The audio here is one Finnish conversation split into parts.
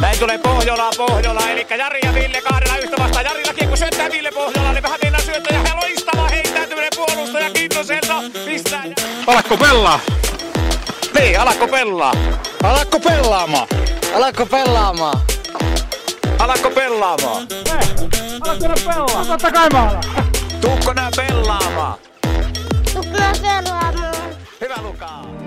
Näin tulee Pohjola, Pohjola, eli Jari ja Ville kahdella yhtä vastaan. Jarilla kiekko syöttää Ville Pohjola, niin vähän mennään syöttää ja loistava heittäytyminen puolustaja Kintoselta. Pistää ja... Alakko pelaa? Niin, alakko pelaa? Alakko pelaamaan? Alakko pelaamaan? Alakko pelaamaan? Totta kai mä alan. Tuukko nää pelaamaan? Tukna pelaamaan. Hyvä Lukaa.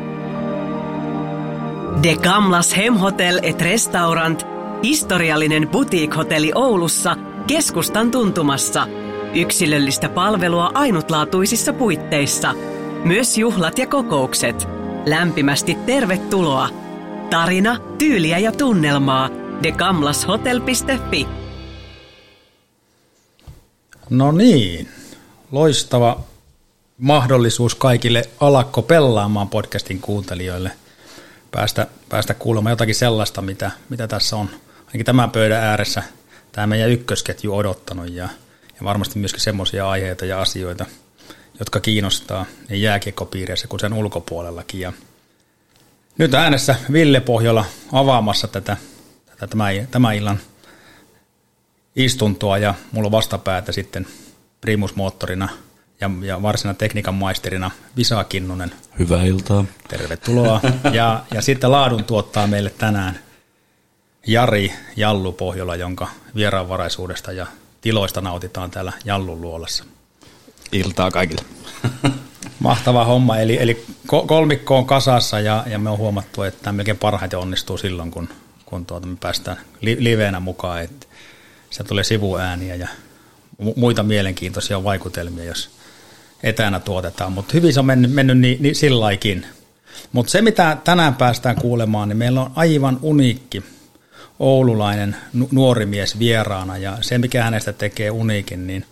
De Gamlas Hemhotel et Restaurant, historiallinen boutique-hotelli Oulussa, keskustan tuntumassa. Yksilöllistä palvelua ainutlaatuisissa puitteissa. Myös juhlat ja kokoukset. Lämpimästi tervetuloa. Tarina, tyyliä ja tunnelmaa. degamlashotel.fi No niin, loistava mahdollisuus kaikille Alakko pelaamaan podcastin kuuntelijoille päästä, päästä kuulemaan jotakin sellaista, mitä, mitä tässä on ainakin tämän pöydän ääressä tämä meidän ykkösketju odottanut ja, ja varmasti myöskin semmoisia aiheita ja asioita, jotka kiinnostaa niin jääkiekkopiireissä kuin sen ulkopuolellakin. Ja nyt äänessä Ville Pohjola avaamassa tätä, tätä tämän, tämän illan istuntoa ja mulla vastapäätä sitten primusmoottorina ja, ja varsina tekniikan maisterina Visa Kinnunen. Hyvää iltaa. Tervetuloa. Ja, ja sitten laadun tuottaa meille tänään Jari Jallu Pohjola, jonka vieraanvaraisuudesta ja tiloista nautitaan täällä Jallun luolassa. Iltaa kaikille. Mahtava homma, eli, eli ko- kolmikko on kasassa ja, ja me on huomattu, että tämä melkein parhaiten onnistuu silloin, kun, kun tuota me päästään li- liveenä mukaan, että se tulee sivuääniä ja mu- muita mielenkiintoisia vaikutelmia, jos etänä tuotetaan, mutta hyvin se on mennyt, mennyt niin, niin sillaikin. Mutta se, mitä tänään päästään kuulemaan, niin meillä on aivan uniikki oululainen nu- nuori mies vieraana, ja se, mikä hänestä tekee uniikin, niin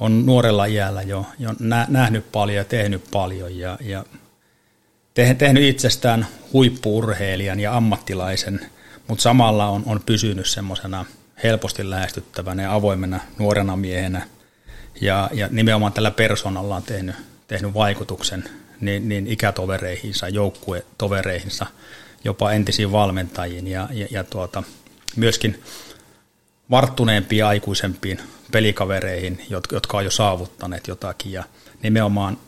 on nuorella iällä jo, jo nä- nähnyt paljon ja tehnyt paljon, ja, ja te- tehnyt itsestään huippuurheilijan ja ammattilaisen, mutta samalla on, on pysynyt semmoisena helposti lähestyttävänä ja avoimena nuorena miehenä, ja, ja nimenomaan tällä persoonalla on tehnyt, tehnyt vaikutuksen niin, niin ikätovereihinsa, joukkuetovereihinsa, jopa entisiin valmentajiin ja, ja, ja tuota, myöskin varttuneempiin aikuisempiin pelikavereihin, jotka, jotka on jo saavuttaneet jotakin. Ja nimenomaan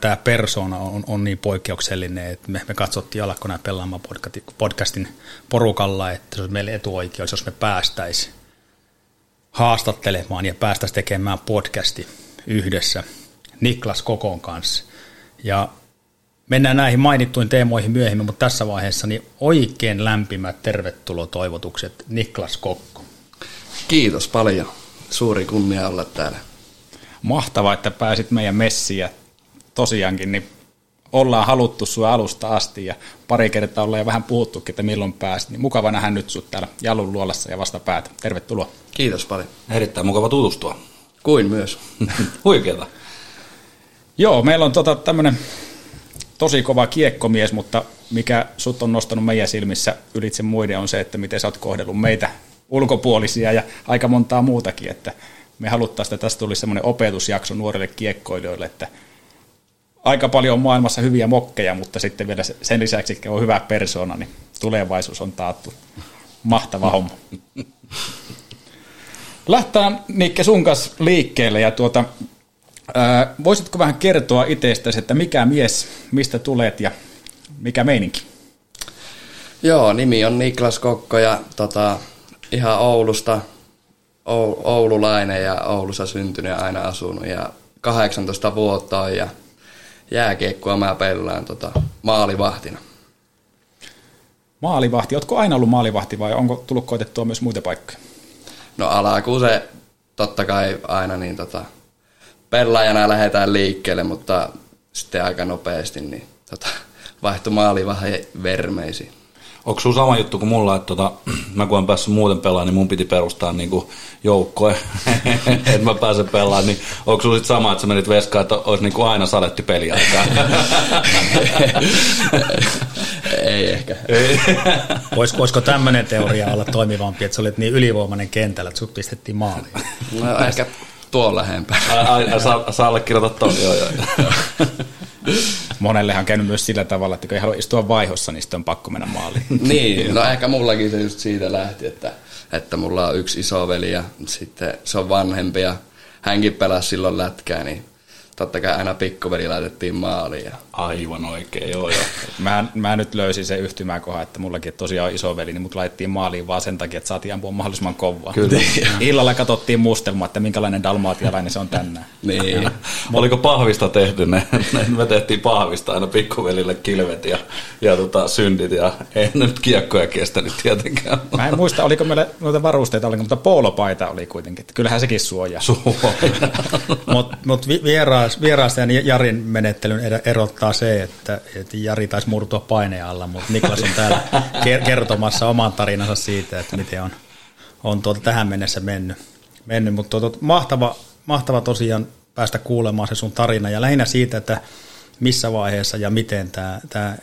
tämä persona on, on niin poikkeuksellinen, että me, me katsottiin Alakkona pelaamaan podcastin porukalla, että se olisi meille etuoikeus, jos me päästäisiin haastattelemaan ja päästäisiin tekemään podcasti yhdessä Niklas Kokon kanssa. Ja mennään näihin mainittuihin teemoihin myöhemmin, mutta tässä vaiheessa niin oikein lämpimät tervetulotoivotukset Niklas Kokko. Kiitos paljon. Suuri kunnia olla täällä. Mahtavaa, että pääsit meidän messiin ja tosiaankin niin ollaan haluttu sinua alusta asti ja pari kertaa ollaan jo vähän puhuttukin, että milloin pääsit. Niin mukava nähdä nyt sinut täällä Jalun luolassa ja vasta päätä. Tervetuloa. Kiitos paljon. Erittäin mukava tutustua. Kuin myös. Huikeeta. Joo, meillä on tota tämmöinen tosi kova kiekkomies, mutta mikä sut on nostanut meidän silmissä ylitse muiden on se, että miten sä oot kohdellut meitä ulkopuolisia ja aika montaa muutakin, että me haluttaisiin, että tästä tulisi semmoinen opetusjakso nuorille kiekkoilijoille, että aika paljon on maailmassa hyviä mokkeja, mutta sitten vielä sen lisäksi, että on hyvä persona, niin tulevaisuus on taattu. Mahtava homma. Lähtään Nikke sun kanssa liikkeelle ja tuota, voisitko vähän kertoa itsestäsi, että mikä mies, mistä tulet ja mikä meininki? Joo, nimi on Niklas Kokko ja tota, ihan Oulusta, Ou- oululainen ja Oulussa syntynyt ja aina asunut ja 18 vuotta on ja jääkiekkoa mä pelaan tota, maalivahtina. Maalivahti, ootko aina ollut maalivahti vai onko tullut koitettua myös muita paikkoja? No alkuun se totta kai aina niin tota, pelaajana lähdetään liikkeelle, mutta sitten aika nopeasti niin tota, vaihtui maalivahti vermeisiin. Onko sulla sama juttu kuin mulla, että tota, mä kun en päässyt muuten pelaamaan, niin mun piti perustaa niinku joukkoe, että mä pääsen pelaamaan, niin onko sulla sit sama, että sä menit veskaan, että olisi niinku aina saletti peliaikaa? Ei ehkä. Voisiko, voisiko tämmöinen teoria olla toimivampi, että sä olit niin ylivoimainen kentällä, että sut pistettiin maaliin? No ehkä tuon lähempää. Ai, ai, saa, allekirjoittaa ton, joo, joo. monellehan on käynyt myös sillä tavalla, että kun ei halua istua vaihossa, niin sitten on pakko mennä maaliin. niin, no ehkä mullakin se just siitä lähti, että, että mulla on yksi iso veli ja sitten se on vanhempi ja hänkin pelasi silloin lätkää, niin totta kai aina pikkuveli laitettiin maaliin. Ja... Aivan oikein, joo joo. mä, mä, nyt löysin sen yhtymäkohan, että mullakin tosiaan iso veli, niin mut laitettiin maaliin vaan sen takia, että saatiin ampua mahdollisimman kovaa. Kyllä. Illalla katsottiin mustelma, että minkälainen dalmaatialainen se on tänään. niin. Oliko pahvista tehty ne? Me tehtiin pahvista aina pikkuvelille kilvet ja, ja tota, syndit ja ei nyt kiekkoja kestänyt tietenkään. Mä en muista, oliko meillä noita varusteita, oliko, mutta poolopaita oli kuitenkin. Kyllähän sekin suojaa. Suojaa. Mutta mut vieraas, vieraasta ja Jarin menettelyn erottaa se, että, että Jari taisi murtua paineen alla, mutta Niklas on täällä kertomassa oman tarinansa siitä, että miten on, on tuolta tähän mennessä mennyt. mennyt. Mutta tuota, mahtava, mahtava tosiaan päästä kuulemaan se sun tarina ja lähinnä siitä, että missä vaiheessa ja miten tämä, tämä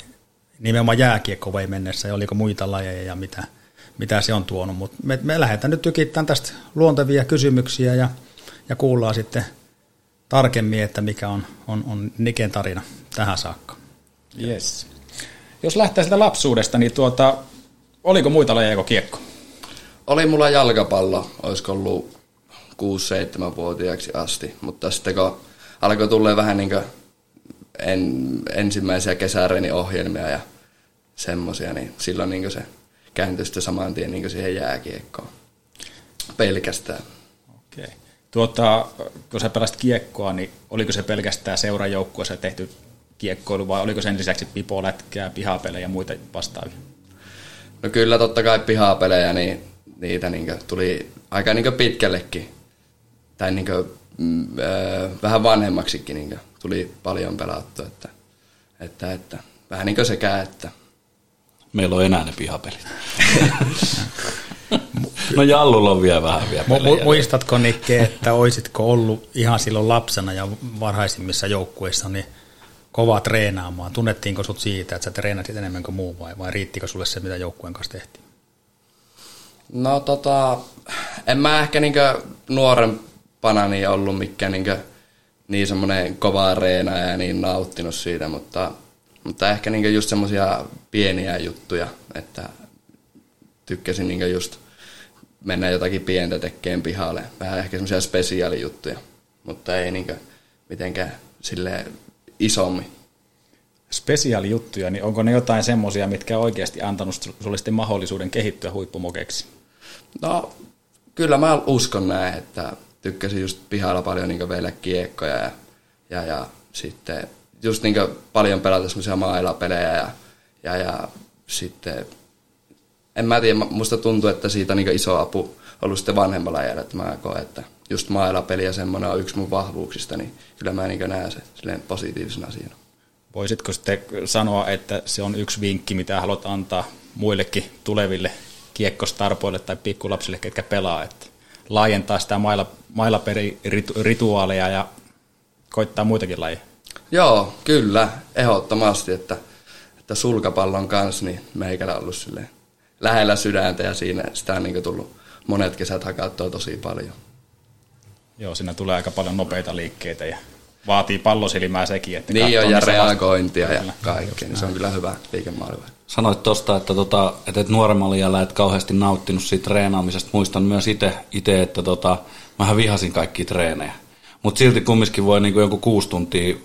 nimenomaan jääkiekko vei mennessä ja oliko muita lajeja ja mitä, mitä se on tuonut. Mutta me, me lähdetään nyt tykittämään tästä luontevia kysymyksiä ja, ja kuullaan sitten tarkemmin, että mikä on, on, on Niken tarina tähän saakka. Yes. Jos lähtee sitä lapsuudesta, niin tuota, oliko muita lajeja kuin kiekko? Oli mulla jalkapallo, olisiko ollut 6-7-vuotiaaksi asti, mutta sitten kun alkoi tulla vähän niin en, ensimmäisiä ohjelmia ja semmosia, niin silloin niin se kääntyi sitten saman tien niin siihen jääkiekkoon pelkästään. Okei. Tuota, kun sä pelasit kiekkoa, niin oliko se pelkästään seurajoukkueessa tehty kiekkoilu vai oliko sen lisäksi pipolätkää, pihapelejä ja muita vastaavia? No kyllä totta kai pihapelejä, niin niitä niin tuli aika niin pitkällekin. Tai niin kuin, mm, äh, vähän vanhemmaksikin niin tuli paljon pelattu. Että, että, että, vähän niin kuin sekä, että... Meillä on enää ne pihapelit. no Jallulla on vielä vähän vielä pelejä. Muistatko Nikke, että oisitko ollut ihan silloin lapsena ja varhaisimmissa joukkueissa niin kova treenaamaan? Tunnettiinko sut siitä, että sä treenasit enemmän kuin muu vai, vai riittikö sulle se, mitä joukkueen kanssa tehtiin? No tota, en mä ehkä niinkö nuorempana niin ollut mikään niinkö niin semmoinen kova reena ja niin nauttinut siitä, mutta, mutta ehkä niinkö just semmoisia pieniä juttuja, että tykkäsin niinkö just mennä jotakin pientä tekeen pihalle. Vähän ehkä semmoisia spesiaalijuttuja, mutta ei niinkö mitenkään sille isommin. Spesiaalijuttuja, niin onko ne jotain semmoisia, mitkä on oikeasti antanut sulle sitten mahdollisuuden kehittyä huippumokeksi? No, kyllä mä uskon näin, että tykkäsin just pihalla paljon niin vielä kiekkoja ja, ja, ja sitten just niin paljon pelata semmoisia mailapelejä ja, ja, ja sitten en mä tiedä, musta tuntuu, että siitä niin iso apu ollut sitten vanhemmalla iällä, että mä koen, että just mailapeli ja semmoinen on yksi mun vahvuuksista, niin kyllä mä niin näen se silleen positiivisena asiana. Voisitko sitten sanoa, että se on yksi vinkki, mitä haluat antaa muillekin tuleville kiekkostarpoille tai pikkulapsille, ketkä pelaa, että laajentaa sitä maila, mailaperirituaaleja ja koittaa muitakin lajeja? Joo, kyllä, ehdottomasti, että, että sulkapallon kanssa niin meikällä on ollut silleen lähellä sydäntä ja siinä sitä on niin tullut monet kesät hakattua tosi paljon. Joo, siinä tulee aika paljon nopeita liikkeitä ja vaatii pallosilmää sekin. Että niin on, ja reagointia ja kaikkea, niin se on kyllä hyvä liikemaailma. Sanoit tuosta, että, tota, että et nuoremmalla iällä et kauheasti nauttinut siitä treenaamisesta. Muistan myös itse, että tota, mähän vihasin kaikki treenejä. Mutta silti kumminkin voi niinku joku kuusi tuntia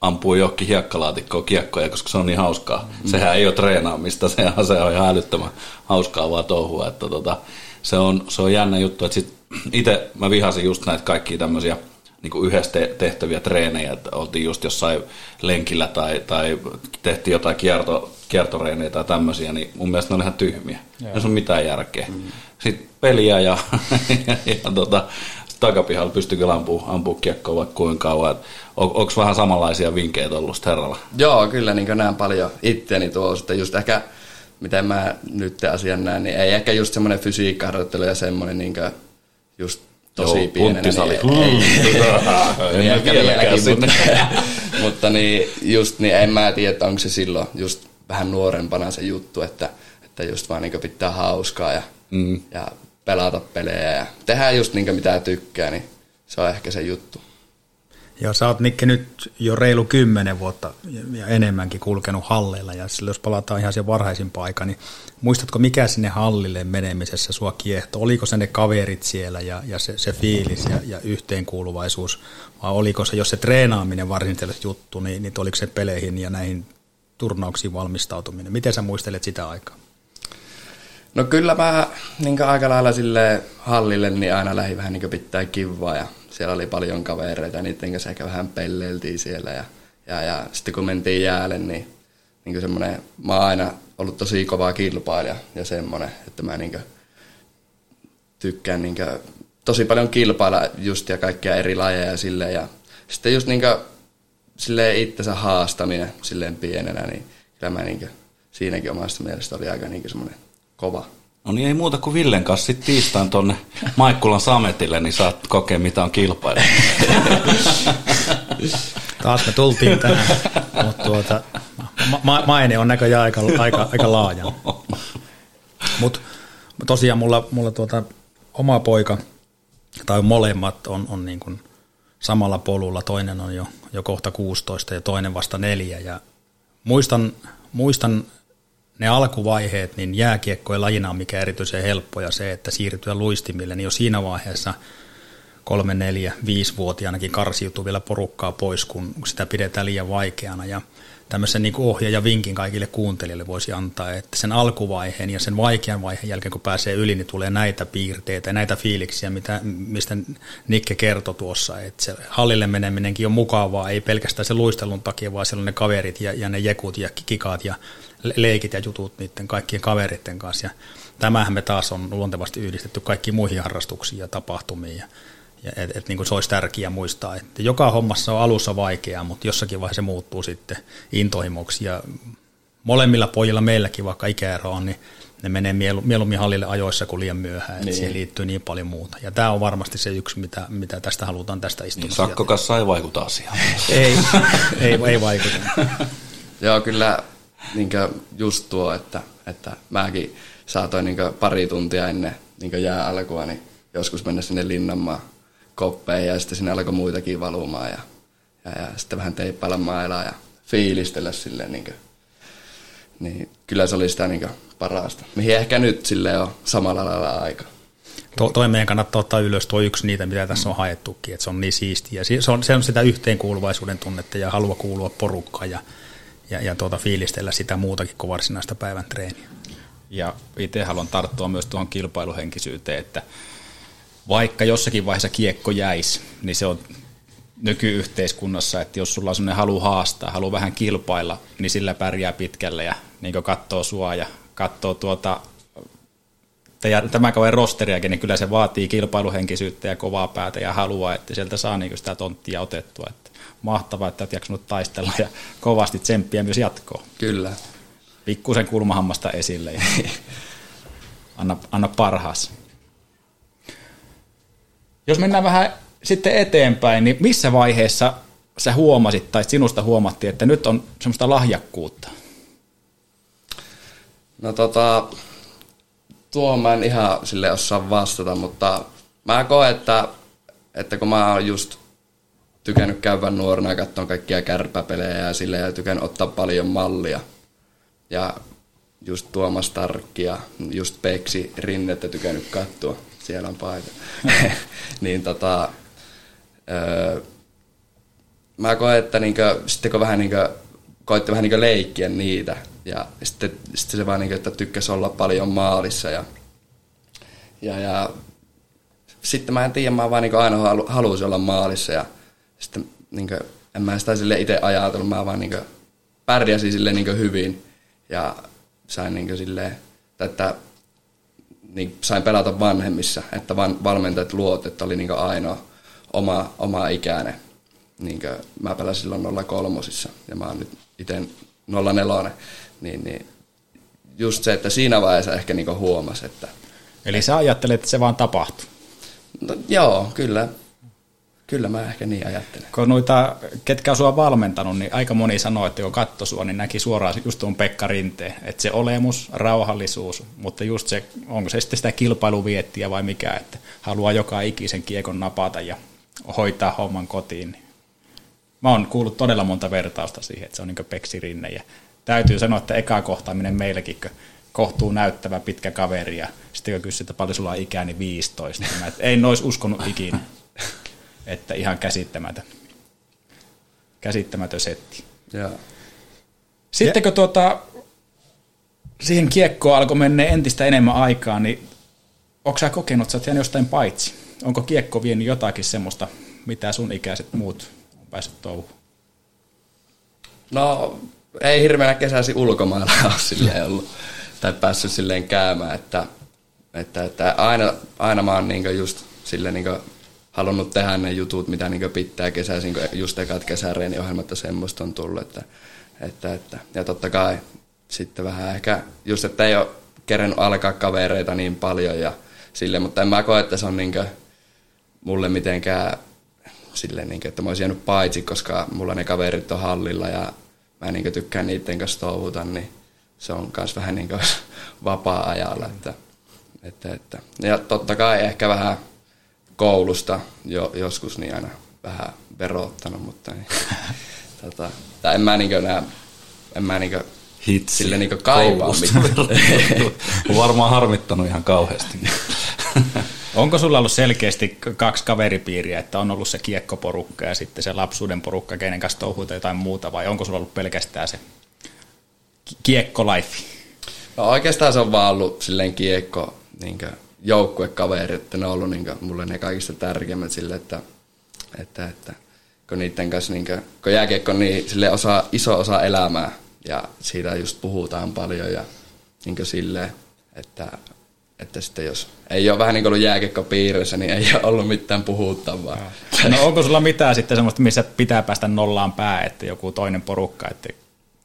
ampua johonkin hiekkalaatikkoon kiekkoja, koska se on niin hauskaa. Mm. Sehän ei ole treenaamista, sehän se on ihan älyttömän hauskaa vaan touhua. Että tota, se, on, se on jännä juttu, että sit itse mä vihasin just näitä kaikkia tämmöisiä niin kuin yhdessä tehtäviä treenejä, että oltiin just jossain lenkillä tai, tai tehtiin jotain kierto, kiertoreenejä tai tämmöisiä, niin mun mielestä ne on ihan tyhmiä. Joo. Ei ole mitään järkeä. Mm. Sitten peliä ja, ja, ja tota, takapihalla pystyy kyllä ampua, ampua kiekkoa vaikka kuinka kauan. On, Onko vähän samanlaisia vinkkejä ollut herralla? Joo, kyllä niin näen paljon itseäni tuo sitten just ehkä, miten mä nyt asian näen, niin ei ehkä just semmoinen fysiikkaharjoittelu ja semmoinen niin just tosi Joo, pienenä. Niin, ei, ei, ei, mutta, mutta niin, just niin en mä tiedä, että onko se silloin just vähän nuorempana se juttu, että, että just vaan niin pitää hauskaa ja, mm. ja pelata pelejä ja tehdä just niin mitä tykkää, niin se on ehkä se juttu. Joo, sä oot Nikke nyt jo reilu kymmenen vuotta ja enemmänkin kulkenut halleilla ja jos palataan ihan sen varhaisin paikka, niin muistatko mikä sinne hallille menemisessä sua kiehto? Oliko se ne kaverit siellä ja, ja se, se fiilis ja, ja yhteenkuuluvaisuus vai oliko se, jos se treenaaminen varsinaisesti juttu, niin, niin oliko se peleihin ja näihin turnauksiin valmistautuminen? Miten sä muistelet sitä aikaa? No kyllä mä niin aika lailla sille hallille niin aina lähi vähän niin pitää kivaa ja siellä oli paljon kavereita, niiden kanssa ehkä vähän pelleiltiin siellä ja, ja, ja sitten kun mentiin jäälle, niin, niin semmoinen, mä oon aina ollut tosi kova kilpailija ja semmoinen, että mä niin tykkään niin tosi paljon kilpailla just ja kaikkia eri lajeja silleen ja sitten just niin silleen itsensä haastaminen silleen pienenä, niin kyllä mä niin siinäkin omasta mielestä oli aika niin semmoinen kova. No niin ei muuta kuin Villen kanssa sitten tiistain tuonne Maikkulan Sametille, niin saat kokea mitä on kilpailu. Taas me tultiin tänään, mutta tuota, ma- maine on näköjään aika, aika, aika laaja. Mutta tosiaan mulla, mulla tuota, oma poika, tai molemmat on, on niin kuin samalla polulla. Toinen on jo, jo kohta 16 ja toinen vasta neljä. Ja muistan, muistan ne alkuvaiheet, niin jääkiekko ei lajina on mikä erityisen helppo ja se, että siirtyä luistimille, niin jo siinä vaiheessa kolme, neljä, viisivuotiaanakin karsiutuu vielä porukkaa pois, kun sitä pidetään liian vaikeana. Ja tämmöisen niin ohjaaja vinkin kaikille kuuntelijoille voisi antaa, että sen alkuvaiheen ja sen vaikean vaiheen jälkeen, kun pääsee yli, niin tulee näitä piirteitä ja näitä fiiliksiä, mitä, mistä Nikke kertoi tuossa, että se hallille meneminenkin on mukavaa, ei pelkästään se luistelun takia, vaan siellä on ne kaverit ja, ja ne jekut ja kikaat ja leikit ja jutut niiden kaikkien kaveritten kanssa. Ja tämähän me taas on luontevasti yhdistetty kaikkiin muihin harrastuksiin ja tapahtumiin. Ja, ja et, et, niin kuin se olisi tärkeää muistaa, että joka hommassa on alussa vaikeaa, mutta jossakin vaiheessa se muuttuu sitten intohimoksi. Ja molemmilla pojilla meilläkin, vaikka ikäero on, niin ne menee mieluummin hallille ajoissa kuin liian myöhään, että niin. siihen liittyy niin paljon muuta. Ja tämä on varmasti se yksi, mitä, mitä tästä halutaan tästä istunnosta. Niin, sakkokassa ei vaikuta asiaan. ei, ei, ei vaikuta. Joo, kyllä niin just tuo, että, että mäkin saatoin niin pari tuntia ennen niin jää alkua, niin joskus mennä sinne Linnanmaan koppeihin ja sitten sinne alkoi muitakin valumaan ja, ja, ja sitten vähän teippailla mailaa ja fiilistellä silleen niin kuin, niin kyllä se oli sitä niin parasta, mihin ehkä nyt sille on samalla lailla aika. To, toi meidän kannattaa ottaa ylös tuo yksi niitä, mitä tässä on haettukin, että se on niin siistiä. Se on, se on sitä yhteenkuuluvaisuuden tunnetta ja halua kuulua porukkaan ja ja, ja tuota, fiilistellä sitä muutakin kuin varsinaista päivän treeniä. Ja itse haluan tarttua myös tuohon kilpailuhenkisyyteen, että vaikka jossakin vaiheessa kiekko jäisi, niin se on nykyyhteiskunnassa, että jos sulla on sellainen halu haastaa, halu vähän kilpailla, niin sillä pärjää pitkälle ja niin katsoo sua ja katsoo tuota tämän kauden rosteriakin, niin kyllä se vaatii kilpailuhenkisyyttä ja kovaa päätä ja halua, että sieltä saa niin sitä tonttia otettua. Että mahtavaa, että olet jaksanut taistella ja kovasti tsemppiä myös jatkoon. Kyllä. Pikkusen kulmahammasta esille ja anna, anna parhaas. Jos mennään vähän sitten eteenpäin, niin missä vaiheessa sä huomasit tai sinusta huomattiin, että nyt on semmoista lahjakkuutta? No tota, tuo mä en ihan sille osaa vastata, mutta mä koen, että, että kun mä oon just tykännyt käydä nuorena katsoa kaikkia kärpäpelejä ja sille ja tykännyt ottaa paljon mallia. Ja just Tuomas Tarkki ja just Peksi Rinnettä tykännyt katsoa. Siellä on paikka. niin tota, öö, mä koen, että niinkö, sitten kun vähän niinkö, koitte vähän niinkö leikkiä niitä. Ja sitten, sitten se vaan niinkö, että tykkäsi olla paljon maalissa. Ja, ja, ja sitten mä en tiedä, mä vaan niinkö aina halu, halusin olla maalissa. Ja sitten niin kuin, en mä sitä sille itse ajatellut, mä vaan niin kuin, pärjäsin sille niin hyvin ja sain niin sille, että niin sain pelata vanhemmissa, että van, valmentajat luot, että oli niin ainoa oma, oma ikäinen. Niin mä pelasin silloin 03 ja mä oon nyt itse 04, niin, niin just se, että siinä vaiheessa ehkä niin huomasi, että... Eli sä ajattelet, että se vaan tapahtui? No, joo, kyllä. Kyllä mä ehkä niin ajattelen. Kun noita, ketkä on sua valmentanut, niin aika moni sanoo, että kun katso sua, niin näki suoraan just tuon Pekka Rinteen. Että se olemus, rauhallisuus, mutta just se, onko se sitten sitä kilpailuviettiä vai mikä, että haluaa joka ikisen kiekon napata ja hoitaa homman kotiin. Niin Mä oon kuullut todella monta vertausta siihen, että se on niin Peksi Rinne. Ja täytyy sanoa, että eka kohtaaminen meilläkin, kohtuu näyttävä pitkä kaveri ja sitten kun kysyt, että paljon sulla on ikää, niin 15. Niin mä, että ei nois uskonut ikinä. Että ihan käsittämätön. Käsittämätön setti. Joo. Sitten kun tuota, siihen kiekkoon alkoi mennä entistä enemmän aikaa, niin onko sä kokenut, että sä oot jäänyt jostain paitsi? Onko kiekko vienyt jotakin semmoista, mitä sun ikäiset muut on päässyt touhuun? No, ei hirveänä kesäsi ulkomailla ole silleen ollut, tai päässyt silleen käymään, että, että, että aina, aina mä oon niin just silleen niin halunnut tehdä ne jutut, mitä niin pitää kesäisin, kun just ekat kesäreeniohjelmat ja semmoista on tullut, että, että, että, ja totta kai sitten vähän ehkä just, että ei ole kerennyt alkaa kavereita niin paljon ja sille, mutta en mä koe, että se on niin mulle mitenkään silleen, niin kuin, että mä olisin jäänyt paitsi, koska mulla ne kaverit on hallilla ja mä niin tykkään niiden kanssa touhuta, niin se on myös vähän niin vapaa-ajalla. Että, että, että. Ja totta kai ehkä vähän koulusta jo, joskus niin aina vähän verottanut, mutta niin, tota, tai en mä niin näe, en mä niin Hitsi. Sille niin kaivaa mitään. varmaan harmittanut ihan kauheasti. Onko sulla ollut selkeästi kaksi kaveripiiriä, että on ollut se kiekkoporukka ja sitten se lapsuuden porukka, kenen kanssa touhuuta jotain muuta, vai onko sulla ollut pelkästään se kiekkolife? No oikeastaan se on vaan ollut silleen kiekko niin joukkuekaveri, että ne on ollut niin kuin, mulle ne kaikista tärkeimmät sille, että, että, että kun niiden kanssa, niin kuin, kun jääkiekko on niin sille osa, iso osa elämää ja siitä just puhutaan paljon ja niin silleen, että että sitten jos ei ole vähän niin kuin ollut jääkiekko piirissä, niin ei ole ollut mitään puhuttavaa. No onko sulla mitään sitten semmoista, missä pitää päästä nollaan pää, että joku toinen porukka, että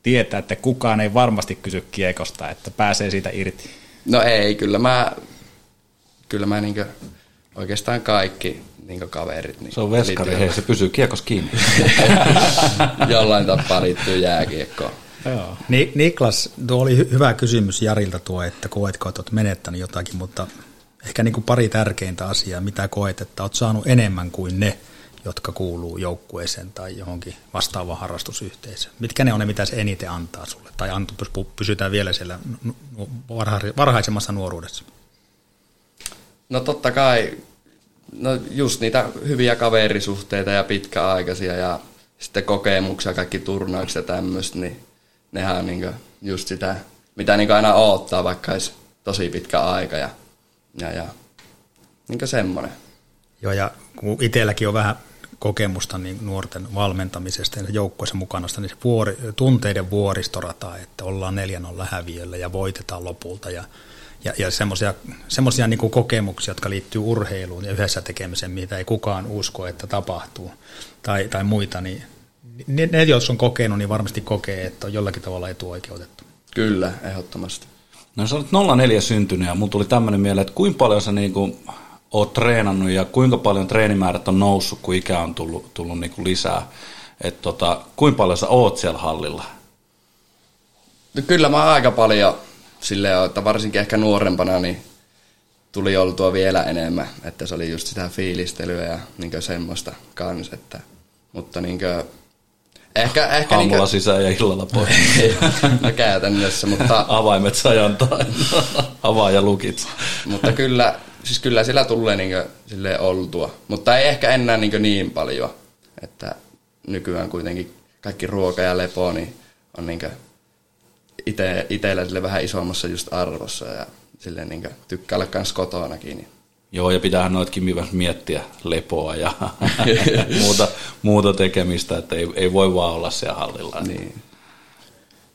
tietää, että kukaan ei varmasti kysy kiekosta, että pääsee siitä irti? No ei, kyllä mä, kyllä mä niin oikeastaan kaikki niin kaverit. Niin se on veskari, hei, se pysyy kiekos kiinni. Jollain tapaa liittyy jääkiekkoon. Joo. Ni, Niklas, tuo oli hyvä kysymys Jarilta tuo, että koetko, että olet menettänyt jotakin, mutta ehkä niin kuin pari tärkeintä asiaa, mitä koet, että olet saanut enemmän kuin ne, jotka kuuluu joukkueeseen tai johonkin vastaavaan harrastusyhteisöön. Mitkä ne on ne, mitä se eniten antaa sulle? Tai antu, pysytään vielä siellä varhaisemmassa nuoruudessa. No totta kai, no just niitä hyviä kaverisuhteita ja pitkäaikaisia ja sitten kokemuksia, kaikki turnaukset ja tämmöistä, niin nehän on niin just sitä, mitä niin aina odottaa, vaikka olisi tosi pitkä aika ja, ja, ja niin semmoinen. Joo, ja kun itselläkin on vähän kokemusta niin nuorten valmentamisesta ja joukkueessa mukana, niin se vuori, tunteiden vuoristorata, että ollaan neljän on häviöllä ja voitetaan lopulta ja, ja, ja semmoisia niin kokemuksia, jotka liittyy urheiluun ja yhdessä tekemiseen, mitä ei kukaan usko, että tapahtuu tai, tai muita, niin ne, ne, jos on kokenut, niin varmasti kokee, että on jollakin tavalla etuoikeutettu. Kyllä, ehdottomasti. No sä olet 04 syntynyt ja mun tuli tämmöinen mieleen, että kuinka paljon sä niinku oot treenannut ja kuinka paljon treenimäärät on noussut, kun ikä on tullut, tullut niinku lisää. Että tota, kuinka paljon sä oot siellä hallilla? No kyllä mä aika paljon silleen, että varsinkin ehkä nuorempana niin tuli oltua vielä enemmän, että se oli just sitä fiilistelyä ja niin semmoista kans, että, mutta niin kuin, Ehkä, ehkä Aamulla niin sisään ja illalla pois. no käytännössä, mutta... Avaimet sajantain. Avaa ja lukit. mutta kyllä, siis kyllä sillä tulee niin sille oltua. Mutta ei ehkä enää niin, niin paljon. Että nykyään kuitenkin kaikki ruoka ja lepo niin on niin ite, itsellä sille vähän isommassa just arvossa. Ja silleen niin tykkää olla kans kotonakin. Niin Joo, ja pitäähän noitkin myös miettiä lepoa ja muuta, muuta tekemistä, että ei, ei voi vaan olla siellä hallilla. Niin.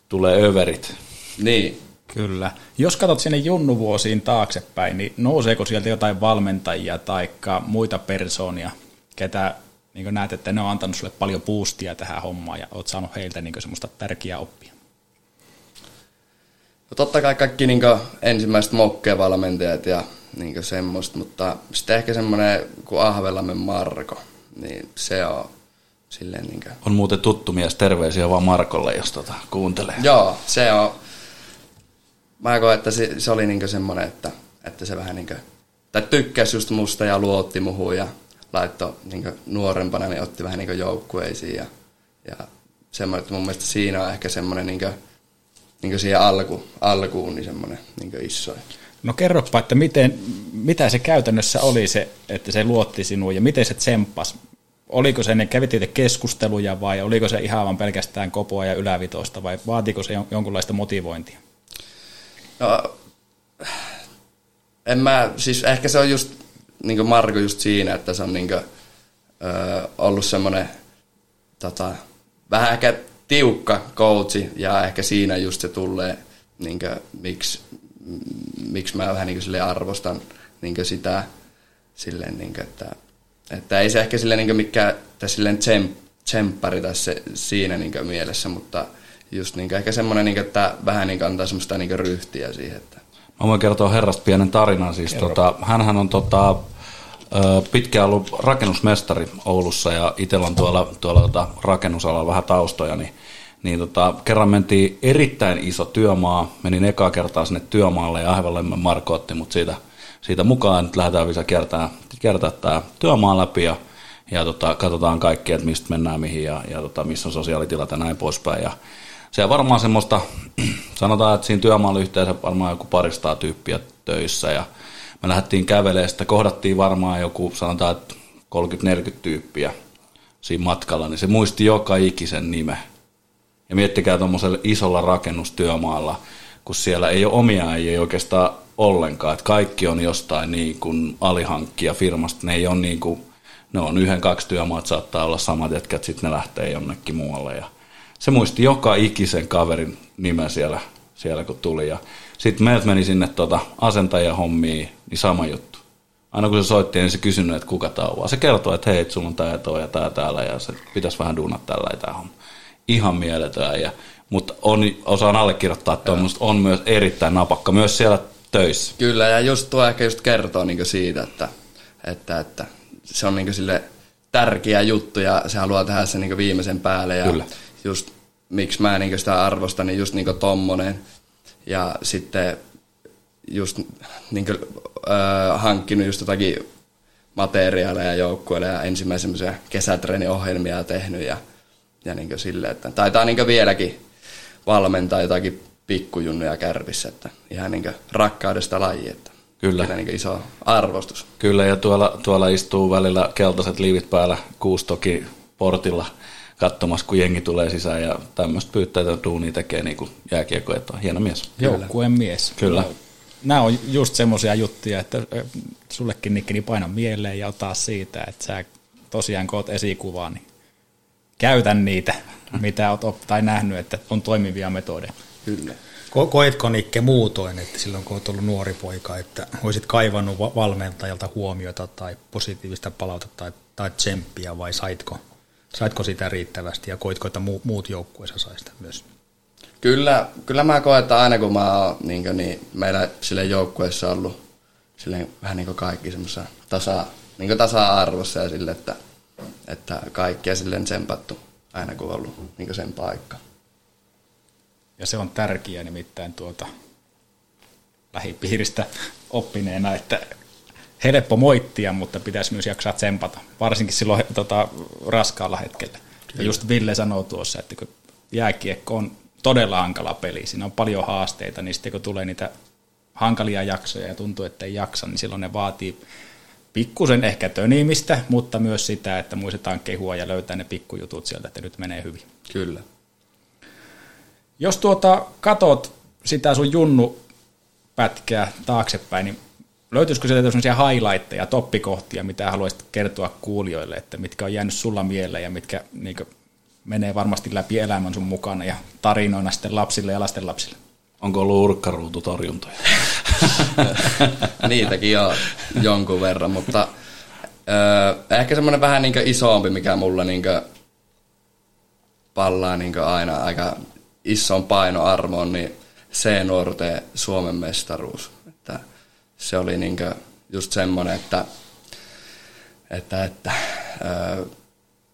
Tulee överit. Niin. Kyllä. Jos katsot sinne junnuvuosiin taaksepäin, niin nouseeko sieltä jotain valmentajia tai muita persoonia, ketä niin näet, että ne on antanut sulle paljon boostia tähän hommaan ja oot saanut heiltä niin semmoista tärkeää oppia? No totta kai kaikki niin ensimmäiset mokkevalmentajat ja niin semmoista, mutta sitten ehkä semmoinen kuin Ahvelamme Marko, niin se on silleen niin kuin... On muuten tuttu mies, terveisiä vaan Markolle, jos tota kuuntelee. Joo, se on. Mä koen, että se, se oli niin semmoinen, että, että se vähän niin kuin, tai tykkäsi just musta ja luotti muhun ja laittoi niin nuorempana, niin otti vähän niin joukkueisiin ja ja semmoinen, että mun mielestä siinä on ehkä semmoinen niin kuin, niin kuin siihen alku, alkuun niin semmoinen niin iso. No kerropa, että miten, mitä se käytännössä oli se, että se luotti sinuun ja miten se tsemppas? Oliko se, ne kävitte keskusteluja vai oliko se ihan vain pelkästään kopoa ja ylävitosta vai vaatiko se jonkunlaista motivointia? No, en mä, siis ehkä se on just, niin kuin Marko just siinä, että se on niin kuin, ö, ollut semmoinen tota, vähän ehkä tiukka coachi ja ehkä siinä just se tulee, niin kuin, miksi, miksi mä vähän niin kuin arvostan niin kuin sitä silleen, niin kuin, että, että ei se ehkä silleen niin mikään silleen tsemp, tsemppari tässä siinä niin kuin mielessä, mutta just niin kuin, ehkä semmoinen, niin kuin, että vähän niin kuin antaa semmoista niin kuin ryhtiä siihen. Että. Mä voin kertoa herrasta pienen tarinan. Siis tota, hänhän on tota, pitkään ollut rakennusmestari Oulussa ja itsellä on tuolla, tuolla tota rakennusalalla vähän taustoja, niin, niin tota, kerran mentiin erittäin iso työmaa, menin ekaa kertaa sinne työmaalle ja aivan Marko otti mut siitä, siitä mukaan, että lähdetään Visa kiertää, kiertää tämä työmaa läpi ja, ja tota, katsotaan kaikki, että mistä mennään mihin ja, ja tota, missä on sosiaalitilat ja näin poispäin. Ja se on varmaan semmoista, sanotaan, että siinä työmaalla yhteensä varmaan joku paristaa tyyppiä töissä ja me lähdettiin kävelemään, sitä kohdattiin varmaan joku, sanotaan, että 30-40 tyyppiä siinä matkalla, niin se muisti joka ikisen nime. Ja miettikää tuommoisella isolla rakennustyömaalla, kun siellä ei ole omia ei oikeastaan ollenkaan, että kaikki on jostain niin kuin alihankkija firmasta, ne ei ole niin kuin, ne on yhden, kaksi työmaat saattaa olla samat jätkät, sitten ne lähtee jonnekin muualle. Ja se muisti joka ikisen kaverin nimen siellä, siellä kun tuli. Ja sitten meiltä meni sinne tuota asentajahommiin, niin sama juttu. Aina kun se soitti, niin se kysynyt, että kuka tauaa. Se kertoo, että hei, sulla on tää ja ja tää täällä ja se pitäisi vähän duunat tällä ja homma. Ihan mieletön. Ja, mutta on, osaan allekirjoittaa, että on, on myös erittäin napakka, myös siellä töissä. Kyllä, ja just tuo ehkä just kertoo niin siitä, että, että, että se on niin sille tärkeä juttu ja se haluaa tehdä sen niin viimeisen päälle. Ja Kyllä. just miksi mä niin sitä arvostan, niin just niin tommonen ja sitten just niin kuin, äh, hankkinut just jotakin materiaaleja joukkueelle ja ensimmäisiä kesätreeniohjelmia tehnyt ja, ja niin silleen, että taitaa niin vieläkin valmentaa jotakin pikkujunnuja kärpissä, että ihan niin rakkaudesta laji, että Kyllä. Niin iso arvostus. Kyllä, ja tuolla, tuolla istuu välillä keltaiset liivit päällä kuustoki portilla – katsomassa, kun jengi tulee sisään ja tämmöistä pyytää, että duuni tekee niin kuin jääkiekko, että on hieno mies. Joukkueen mies. Kyllä. Nämä on just semmoisia juttuja, että sullekin Nikkini paina mieleen ja ottaa siitä, että sä tosiaan kun oot esikuvaa, niin käytä niitä, mitä oot op- tai nähnyt, että on toimivia metodeja. Kyllä. Ko- koetko Nikke muutoin, että silloin kun olet ollut nuori poika, että olisit kaivannut valmentajalta huomiota tai positiivista palautetta tai, tai tsemppiä vai saitko Saitko sitä riittävästi ja koitko, että muut joukkueessa sai sitä myös? Kyllä, kyllä mä koen, että aina kun mä oon niin, niin meillä sille joukkueessa ollut silleen, vähän niin kuin kaikki semmoisessa tasa, niin tasa-arvossa ja sille, että, että kaikkia silleen tsempattu aina kun on ollut niin sen paikka. Ja se on tärkeää nimittäin tuota lähipiiristä oppineena, että helppo moittia, mutta pitäisi myös jaksaa tsempata, varsinkin silloin tota, raskaalla hetkellä. Kyllä. Ja just Ville sanoi tuossa, että kun jääkiekko on todella hankala peli, siinä on paljon haasteita, niin sitten kun tulee niitä hankalia jaksoja ja tuntuu, että ei jaksa, niin silloin ne vaatii pikkusen ehkä tönimistä, mutta myös sitä, että muistetaan kehua ja löytää ne pikkujutut sieltä, että nyt menee hyvin. Kyllä. Jos tuota katot sitä sun junnu pätkää taaksepäin, niin löytyisikö sieltä sellaisia highlightteja, toppikohtia, mitä haluaisit kertoa kuulijoille, että mitkä on jäänyt sulla mieleen ja mitkä niin menee varmasti läpi elämän sun mukana ja tarinoina sitten lapsille ja lastenlapsille? Onko ollut urkkaruututorjuntoja? Niitäkin on jonkun verran, mutta ö, ehkä semmoinen vähän niin isompi, mikä mulla niin pallaa niin aina aika ison painoarvoon, niin C-nuorten Suomen mestaruus se oli niinku just semmoinen, että, että, että ö,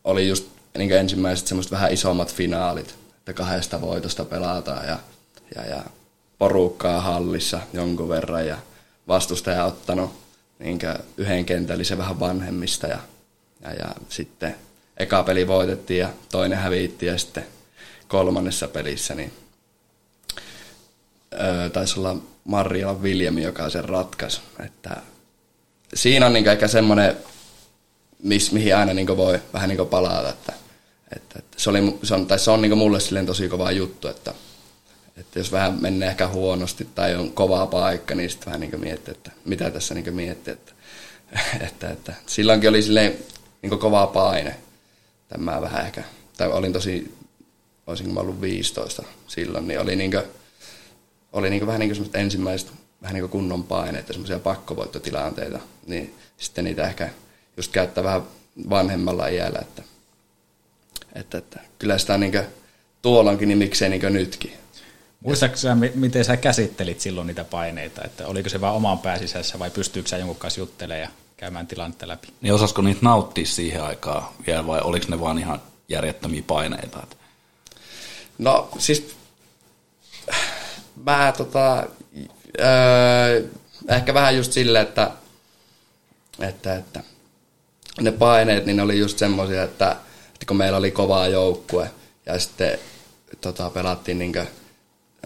oli just niinku ensimmäiset semmoiset vähän isommat finaalit, että kahdesta voitosta pelataan ja, ja, ja porukkaa hallissa jonkun verran ja vastustaja ottanut niin yhden kentällisen vähän vanhemmista ja, ja, ja sitten eka peli voitettiin ja toinen häviitti ja sitten kolmannessa pelissä niin öö, taisi olla Marjala Viljami, joka sen ratkaisi. Että siinä on niin ehkä semmoinen, mihin aina niin voi vähän niin palata, että, että, että se, oli, se on, tai se on niin mulle silleen tosi kova juttu, että, että jos vähän menee ehkä huonosti tai on kova paikka, niin sitten vähän niin miettii, että mitä tässä niin miettii, että, että, että silloinkin oli silleen niin kova paine. Tämä vähän ehkä, tai olin tosi, olisinko mä ollut 15 silloin, niin oli niin kuin, oli niin vähän niin kuin ensimmäiset vähän niin kunnon paineita, semmoisia pakkovoittotilanteita, niin sitten niitä ehkä just käyttää vähän vanhemmalla iällä, että, että, että kyllä sitä niin tuolloinkin, niin miksei niin nytkin. Muistatko sä, miten sä käsittelit silloin niitä paineita, että oliko se vain oman pääsisässä vai pystyykö sä jonkun kanssa juttelemaan ja käymään tilannetta läpi? Niin osasko niitä nauttia siihen aikaan vielä vai oliko ne vaan ihan järjettömiä paineita? No siis mä tota, öö, ehkä vähän just silleen, että, että, että ne paineet, niin ne oli just semmoisia, että, että kun meillä oli kovaa joukkue ja sitten tota, pelattiin niinkö,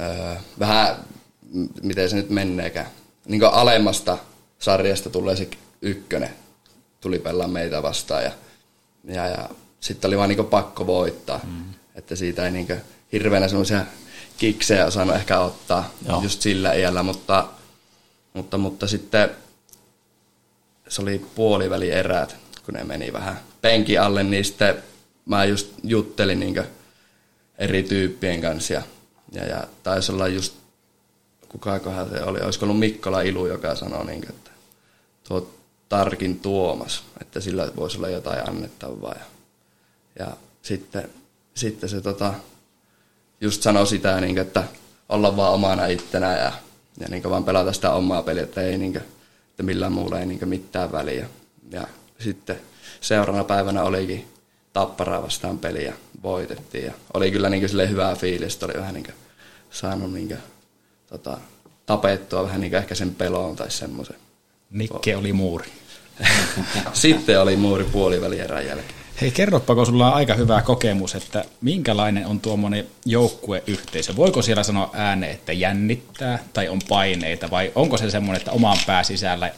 öö, vähän, miten se nyt menneekään, niinkö alemmasta sarjasta tulee se ykkönen, tuli pelaa meitä vastaan ja, ja, ja sitten oli vaan niinkö pakko voittaa, mm. että siitä ei niinkö hirveänä semmoisia kiksejä osannut ehkä ottaa Joo. just sillä iällä, mutta, mutta, mutta sitten se oli puoliväli erät, kun ne meni vähän penki alle, niin sitten mä just juttelin niin eri tyyppien kanssa ja, ja, ja taisi olla just, kukakohan se oli, olisiko ollut Mikkola Ilu, joka sanoi, niin kuin, että tuo Tarkin Tuomas, että sillä voisi olla jotain annettavaa. Ja, ja sitten, sitten se tota, just sanoi sitä, niin kuin, että olla vaan omana ittenä ja, ja niin kuin vaan pelata sitä omaa peliä, että, ei, niin kuin, että millään muulla ei niin mitään väliä. Ja sitten seuraavana päivänä olikin Tapparaa vastaan peli ja voitettiin. Ja oli kyllä niin kuin, hyvää fiilistä, oli vähän niin kuin, saanut niin kuin, tota, tapettua vähän niin kuin ehkä sen peloon tai semmoisen. Nikke oli muuri. sitten oli muuri puolivälierän jälkeen. Hei, kerropa, kun sulla on aika hyvä kokemus, että minkälainen on tuommoinen joukkueyhteisö? Voiko siellä sanoa ääneen, että jännittää tai on paineita, vai onko se semmoinen, että omaan pää sisällä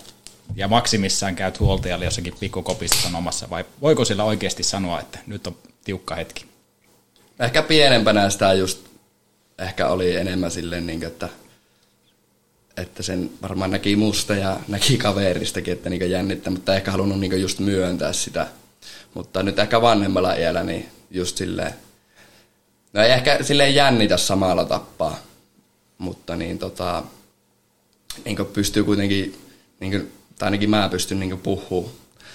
ja maksimissaan käyt huoltajalle jossakin pikkukopissa sanomassa, vai voiko siellä oikeasti sanoa, että nyt on tiukka hetki? Ehkä pienempänä sitä just ehkä oli enemmän silleen, niin että, että sen varmaan näki musta ja näki kaveristakin, että niin jännittää, mutta ehkä halunnut niin just myöntää sitä – mutta nyt ehkä vanhemmalla iällä niin just silleen, no ei ehkä silleen jännitä samalla tappaa, mutta niin tota, niin pystyy kuitenkin, niin tai ainakin mä pystyn niin puhumaan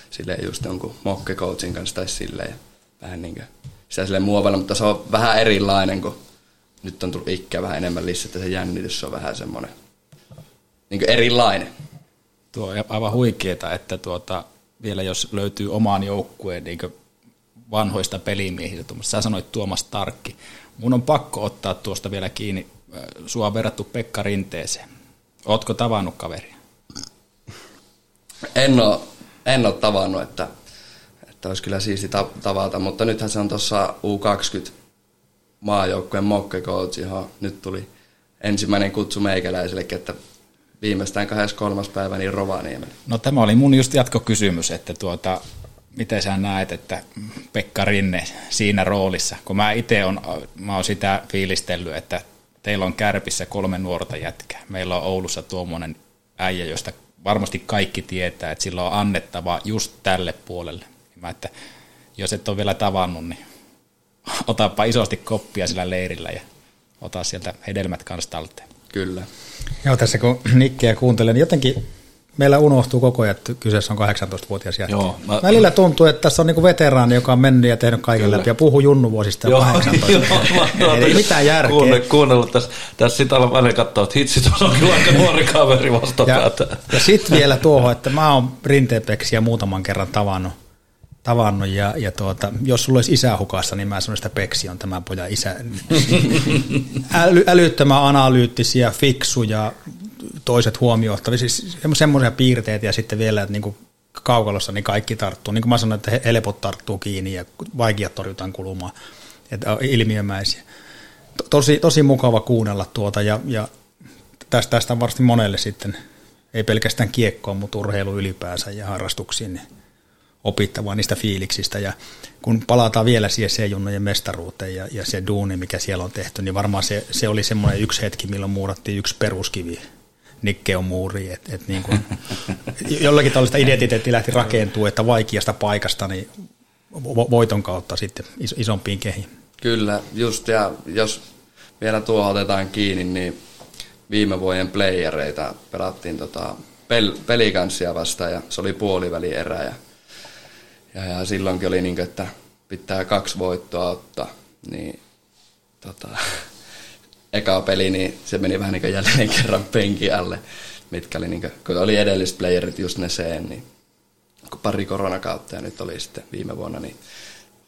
silleen just jonkun mokkecoachin kanssa tai silleen, vähän niin kuin, sitä silleen muovella, mutta se on vähän erilainen, kun nyt on tullut ikkä vähän enemmän lisää, että se jännitys on vähän semmoinen niin erilainen. Tuo on aivan huikeeta, että tuota, vielä jos löytyy omaan joukkueen niin vanhoista pelimiehistä, sä sanoit Tuomas Tarkki, mun on pakko ottaa tuosta vielä kiinni, äh, sua on verrattu Pekka Rinteeseen. Ootko tavannut kaveria? En ole, en ole tavannut, että, että olisi kyllä siisti tavata, mutta nythän se on tuossa U20 maajoukkueen mokkecoach, johon nyt tuli ensimmäinen kutsu meikäläiselle, että viimeistään 23. päivä niin Rovaniemelle. No tämä oli mun just jatkokysymys, että tuota, miten sä näet, että Pekka Rinne siinä roolissa, kun mä itse on, mä oon sitä fiilistellyt, että teillä on Kärpissä kolme nuorta jätkää. Meillä on Oulussa tuommoinen äijä, josta varmasti kaikki tietää, että sillä on annettava just tälle puolelle. Mä, että jos et ole vielä tavannut, niin otapa isosti koppia sillä leirillä ja ota sieltä hedelmät kanssa talteen. Kyllä. Joo, tässä kun Nikkiä kuuntelen, niin jotenkin meillä unohtuu koko ajan, että kyseessä on 18-vuotias jätkä. Joo, mä, Välillä tuntuu, että tässä on niin veteraani, joka on mennyt ja tehnyt kaiken kyllä. läpi ja puhuu junnuvuosista ja 18. Joo, joo, ei mitään järkeä. Kuunne, kuunnellut tässä, tässä sitten alan välillä katsoa, että hitsi, tuossa on kyllä aika nuori kaveri vastapäätä. Ja, ja sitten vielä tuohon, että mä oon rinteenpeksiä muutaman kerran tavannut tavannut ja, ja tuota, jos sulla olisi isä hukassa, niin mä sanoin, että Peksi on tämä pojan isä. Äly, älyttömän analyyttisiä, fiksuja, toiset huomioittavia, siis semmoisia piirteitä ja sitten vielä, että niinku kaukalossa, niin kaikki tarttuu. Niin kuin mä sanoin, että helpot tarttuu kiinni ja vaikeat torjutaan kulumaan. Että ilmiömäisiä. Tosi, tosi mukava kuunnella tuota ja, ja tästä, tästä on varmasti monelle sitten, ei pelkästään kiekkoon, mutta urheilu ylipäänsä ja harrastuksiin, niin opittavaa niistä fiiliksistä. Ja kun palataan vielä siihen C-junnojen mestaruuteen ja, ja se duuni, mikä siellä on tehty, niin varmaan se, se oli semmoinen yksi hetki, milloin muurattiin yksi peruskivi Nikke on muuri, että et niin kuin, jollakin tällaista identiteettiä lähti rakentuu, että vaikeasta paikasta niin voiton kautta sitten isompiin kehiin. Kyllä, just ja jos vielä tuo otetaan kiinni, niin viime vuoden playereita pelattiin tota pel- pelikanssia vastaan ja se oli puoliväli erä ja, ja, ja silloinkin oli niin kuin, että pitää kaksi voittoa ottaa, niin tota, eka peli, niin se meni vähän niin jälleen kerran penki alle, mitkä oli, niin kuin, kun oli edelliset playerit just ne sen, niin pari koronakautta ja nyt oli sitten viime vuonna, niin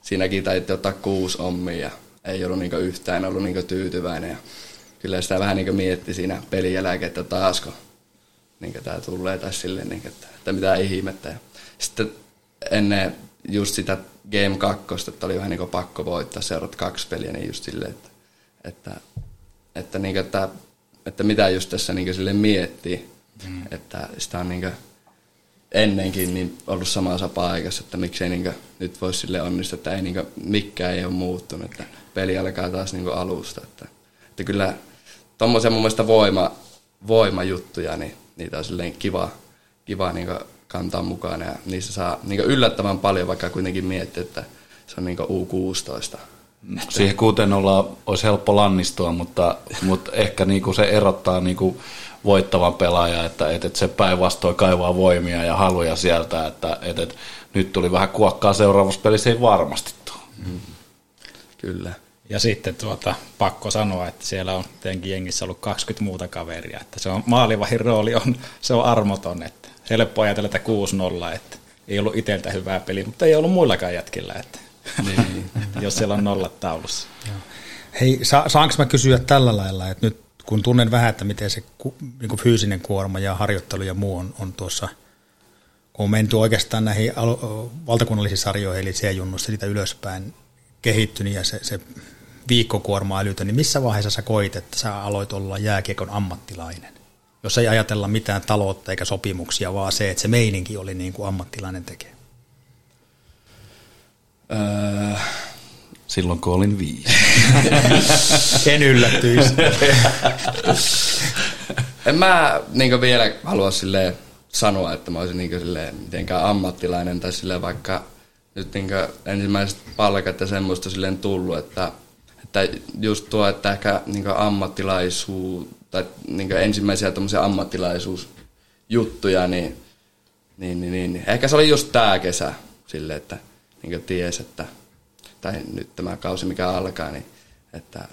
siinäkin täytyy ottaa kuusi ommia ja ei ollut niin yhtään ollut niin tyytyväinen. Ja kyllä sitä vähän niin mietti siinä pelin jälkeen, että taasko niin tämä tulee tai silleen, niin kuin, että, että mitä ihmettä. Ja sitten ennen just sitä Game 2, että oli vähän niin pakko voittaa seuraavat kaksi peliä, niin just silleen, että, että, että, niin kuin, että, että mitä just tässä niin sille miettii. Mm. Että sitä on niin kuin, ennenkin niin ollut samassa paikassa, että miksei niin kuin, nyt voisi sille onnistua, että ei, niin kuin, mikään ei ole muuttunut, että peli alkaa taas niin kuin, alusta. Että, että kyllä tuommoisia mun mielestä voima, voimajuttuja, niin niitä on silleen kiva, kiva niin kuin, kantaa mukaan ja niissä saa niin yllättävän paljon, vaikka kuitenkin miettii, että se on niin U16. Siihen kuuteen olla, olisi helppo lannistua, mutta, mutta ehkä niinku se erottaa niinku voittavan pelaajan, että, että, että se päinvastoin kaivaa voimia ja haluja sieltä, että, että, että nyt tuli vähän kuokkaa seuraavassa pelissä, ei varmasti tuo. Mm. Kyllä. Ja sitten tuota, pakko sanoa, että siellä on tietenkin jengissä ollut 20 muuta kaveria, että se on maalivahin rooli on, se on armoton, että helppo ajatella, että 6-0, että ei ollut itseltä hyvää peliä, mutta ei ollut muillakaan jätkillä, että niin. jos siellä on nollat taulussa. Hei, sa- saanko mä kysyä tällä lailla, että nyt kun tunnen vähän, että miten se niin kuin fyysinen kuorma ja harjoittelu ja muu on, on tuossa, kun on menty oikeastaan näihin valtakunnallisiin sarjoihin, eli C-junnusta siitä ylöspäin kehittynyt ja se, se viikkokuorma älytön, niin missä vaiheessa sä koit, että sä aloit olla jääkiekon ammattilainen? Jos ei ajatella mitään taloutta eikä sopimuksia, vaan se, että se meininki oli niin kuin ammattilainen tekee. Öö, silloin kun olin viisi. en yllättyisi. en mä niin vielä halua sille sanoa, että mä olisin niin silleen, mitenkään ammattilainen tai sille vaikka nyt niin ensimmäiset palkat ja semmoista silleen tullut, että, että just tuo, että ehkä niin ammattilaisuus tai niin ensimmäisiä ammattilaisuusjuttuja, niin, niin, niin, niin, ehkä se oli just tämä kesä sille, että niin ties, että tai nyt tämä kausi mikä alkaa, niin että,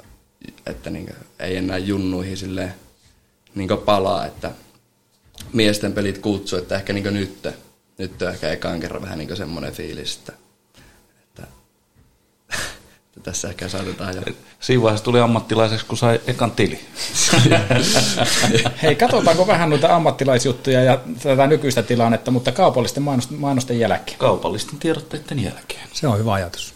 että niin ei enää junnuihin sille niin palaa, että miesten pelit kutsuu, että ehkä niin nyt, nyt on ehkä ekaan kerran vähän niin semmoinen fiilis, että, että, että tässä ehkä saatetaan jo. Siinä vaiheessa tuli ammattilaiseksi, kun sai ekan tili. Hei, katsotaanko vähän noita ammattilaisjuttuja ja tätä nykyistä tilannetta, mutta kaupallisten mainosten jälkeen. Kaupallisten tiedotteiden jälkeen. Se on hyvä ajatus.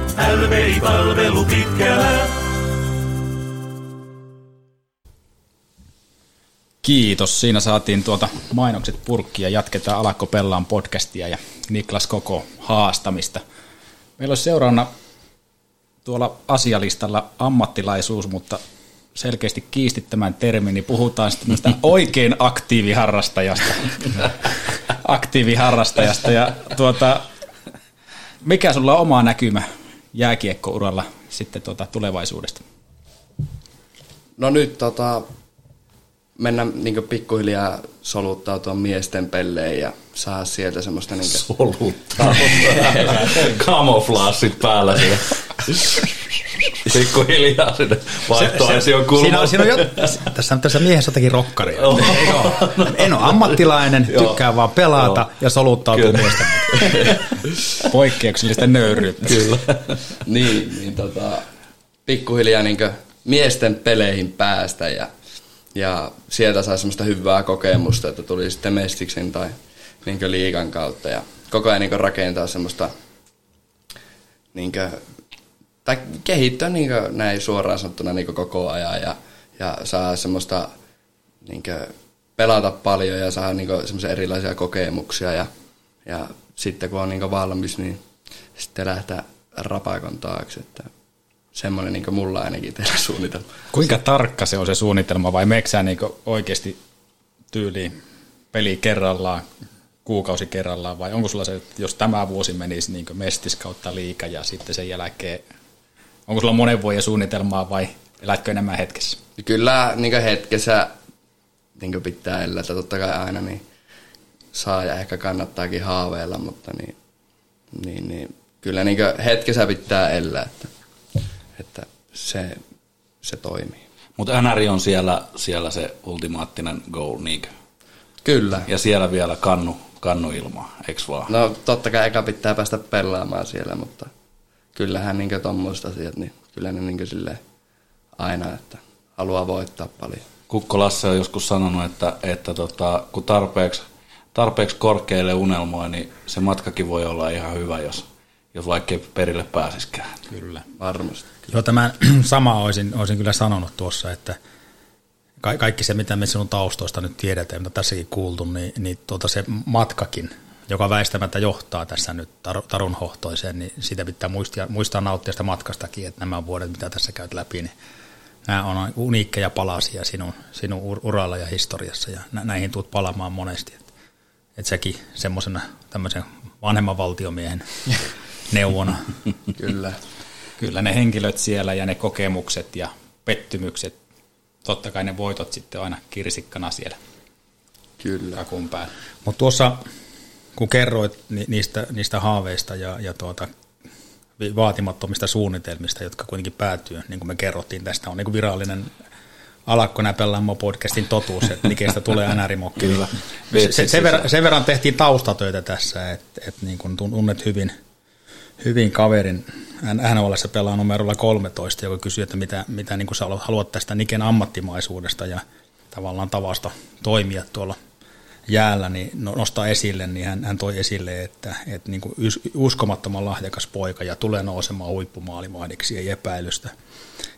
LVI-palvelu pitkällä. Kiitos. Siinä saatiin tuota mainokset purkkia. Jatketaan Alakko Pellaan podcastia ja Niklas Koko haastamista. Meillä olisi seuraavana tuolla asialistalla ammattilaisuus, mutta selkeästi kiistit tämän termin, niin puhutaan sitten oikein aktiiviharrastajasta. aktiiviharrastajasta. Ja tuota, mikä sulla on oma näkymä jääkiekkouralla sitten tuota tulevaisuudesta? No nyt tota, mennä niin pikkuhiljaa soluttautua miesten pelleen ja saa sieltä semmoista... Niin Soluttaa. Kamoflaasit päällä siellä. Pikkuhiljaa sinne vaihtoaision kulmaan. Siinä on, siinä on jo, tässä, tässä miehessä jotakin rokkaria. Oh. En ole ammattilainen, tykkää vaan pelata ja soluttautua miesten. Poikkeuksellista nöyryyttä. Kyllä. niin, niin tota, pikkuhiljaa niin miesten peleihin päästä ja, ja sieltä sai semmoista hyvää kokemusta, että tuli sitten Mestiksen tai niin liikan kautta ja koko ajan niin rakentaa semmoista niin tai kehittyä niin näin suoraan sanottuna niin koko ajan ja, ja saa semmoista niin pelata paljon ja saa niin semmoisia erilaisia kokemuksia ja, ja sitten kun on niin valmis, niin sitten lähteä rapakon taakse. Että semmoinen niin mulla ainakin tehdä suunnitelma. Kuinka tarkka se on se suunnitelma vai meksää niin oikeasti tyyliin peli kerrallaan, kuukausi kerrallaan vai onko sulla se, että jos tämä vuosi menisi niin mestis kautta liika ja sitten sen jälkeen, onko sulla monen vuoden suunnitelmaa vai elätkö enemmän hetkessä? Kyllä niin hetkessä niin pitää elää, että totta kai aina niin saa ja ehkä kannattaakin haaveilla, mutta niin, niin, niin kyllä niin hetkessä pitää elää, että, että se, se toimii. Mutta NR on siellä, siellä se ultimaattinen goal, niinkö? Kyllä. Ja siellä vielä kannu, kannu ilmaa, eikö vaan? No totta kai eka pitää päästä pelaamaan siellä, mutta kyllähän niin tuommoiset asiat, niin kyllä ne niin sille aina, että haluaa voittaa paljon. Kukko Lasse on joskus sanonut, että, että tota, kun tarpeeksi, tarpeeksi korkealle unelmoi, niin se matkakin voi olla ihan hyvä, jos, jos vaikkei perille pääsiskään. Kyllä, varmasti. Joo, tämän sama olisin, olisin kyllä sanonut tuossa, että ka- kaikki se, mitä me sinun taustoista nyt tiedetään, mitä tässäkin kuultu, niin, niin tuota se matkakin, joka väistämättä johtaa tässä nyt tar- tarun hohtoiseen, niin sitä pitää muistaa, muistaa nauttia sitä matkastakin, että nämä vuodet, mitä tässä käyt läpi, niin nämä on uniikkeja palasia sinun, sinun uralla ja historiassa, ja näihin tulet palaamaan monesti. Että et sekin semmoisena tämmöisen vanhemman valtiomiehen neuvona. Kyllä. Kyllä ne henkilöt siellä ja ne kokemukset ja pettymykset, totta kai ne voitot sitten aina kirsikkana siellä. Kyllä. Kakun päällä. Mutta tuossa, kun kerroit niistä, niistä haaveista ja, ja tuota, vaatimattomista suunnitelmista, jotka kuitenkin päätyy, niin kuin me kerrottiin, tästä on niin kuin virallinen Alakko Näpellämmo podcastin totuus, että Nikestä tulee NR-mokki. Kyllä. Se, sen, verran, sen verran tehtiin taustatöitä tässä, että, että niin kuin tunnet hyvin, hyvin kaverin. NHL pelaa numerolla 13, joka kysyy, että mitä, mitä niin kuin sä haluat tästä Niken ammattimaisuudesta ja tavallaan tavasta toimia tuolla – jäällä niin no, nostaa esille, niin hän, hän toi esille, että, että niin kuin uskomattoman lahjakas poika ja tulee nousemaan huippumaailmahdiksi, ei epäilystä.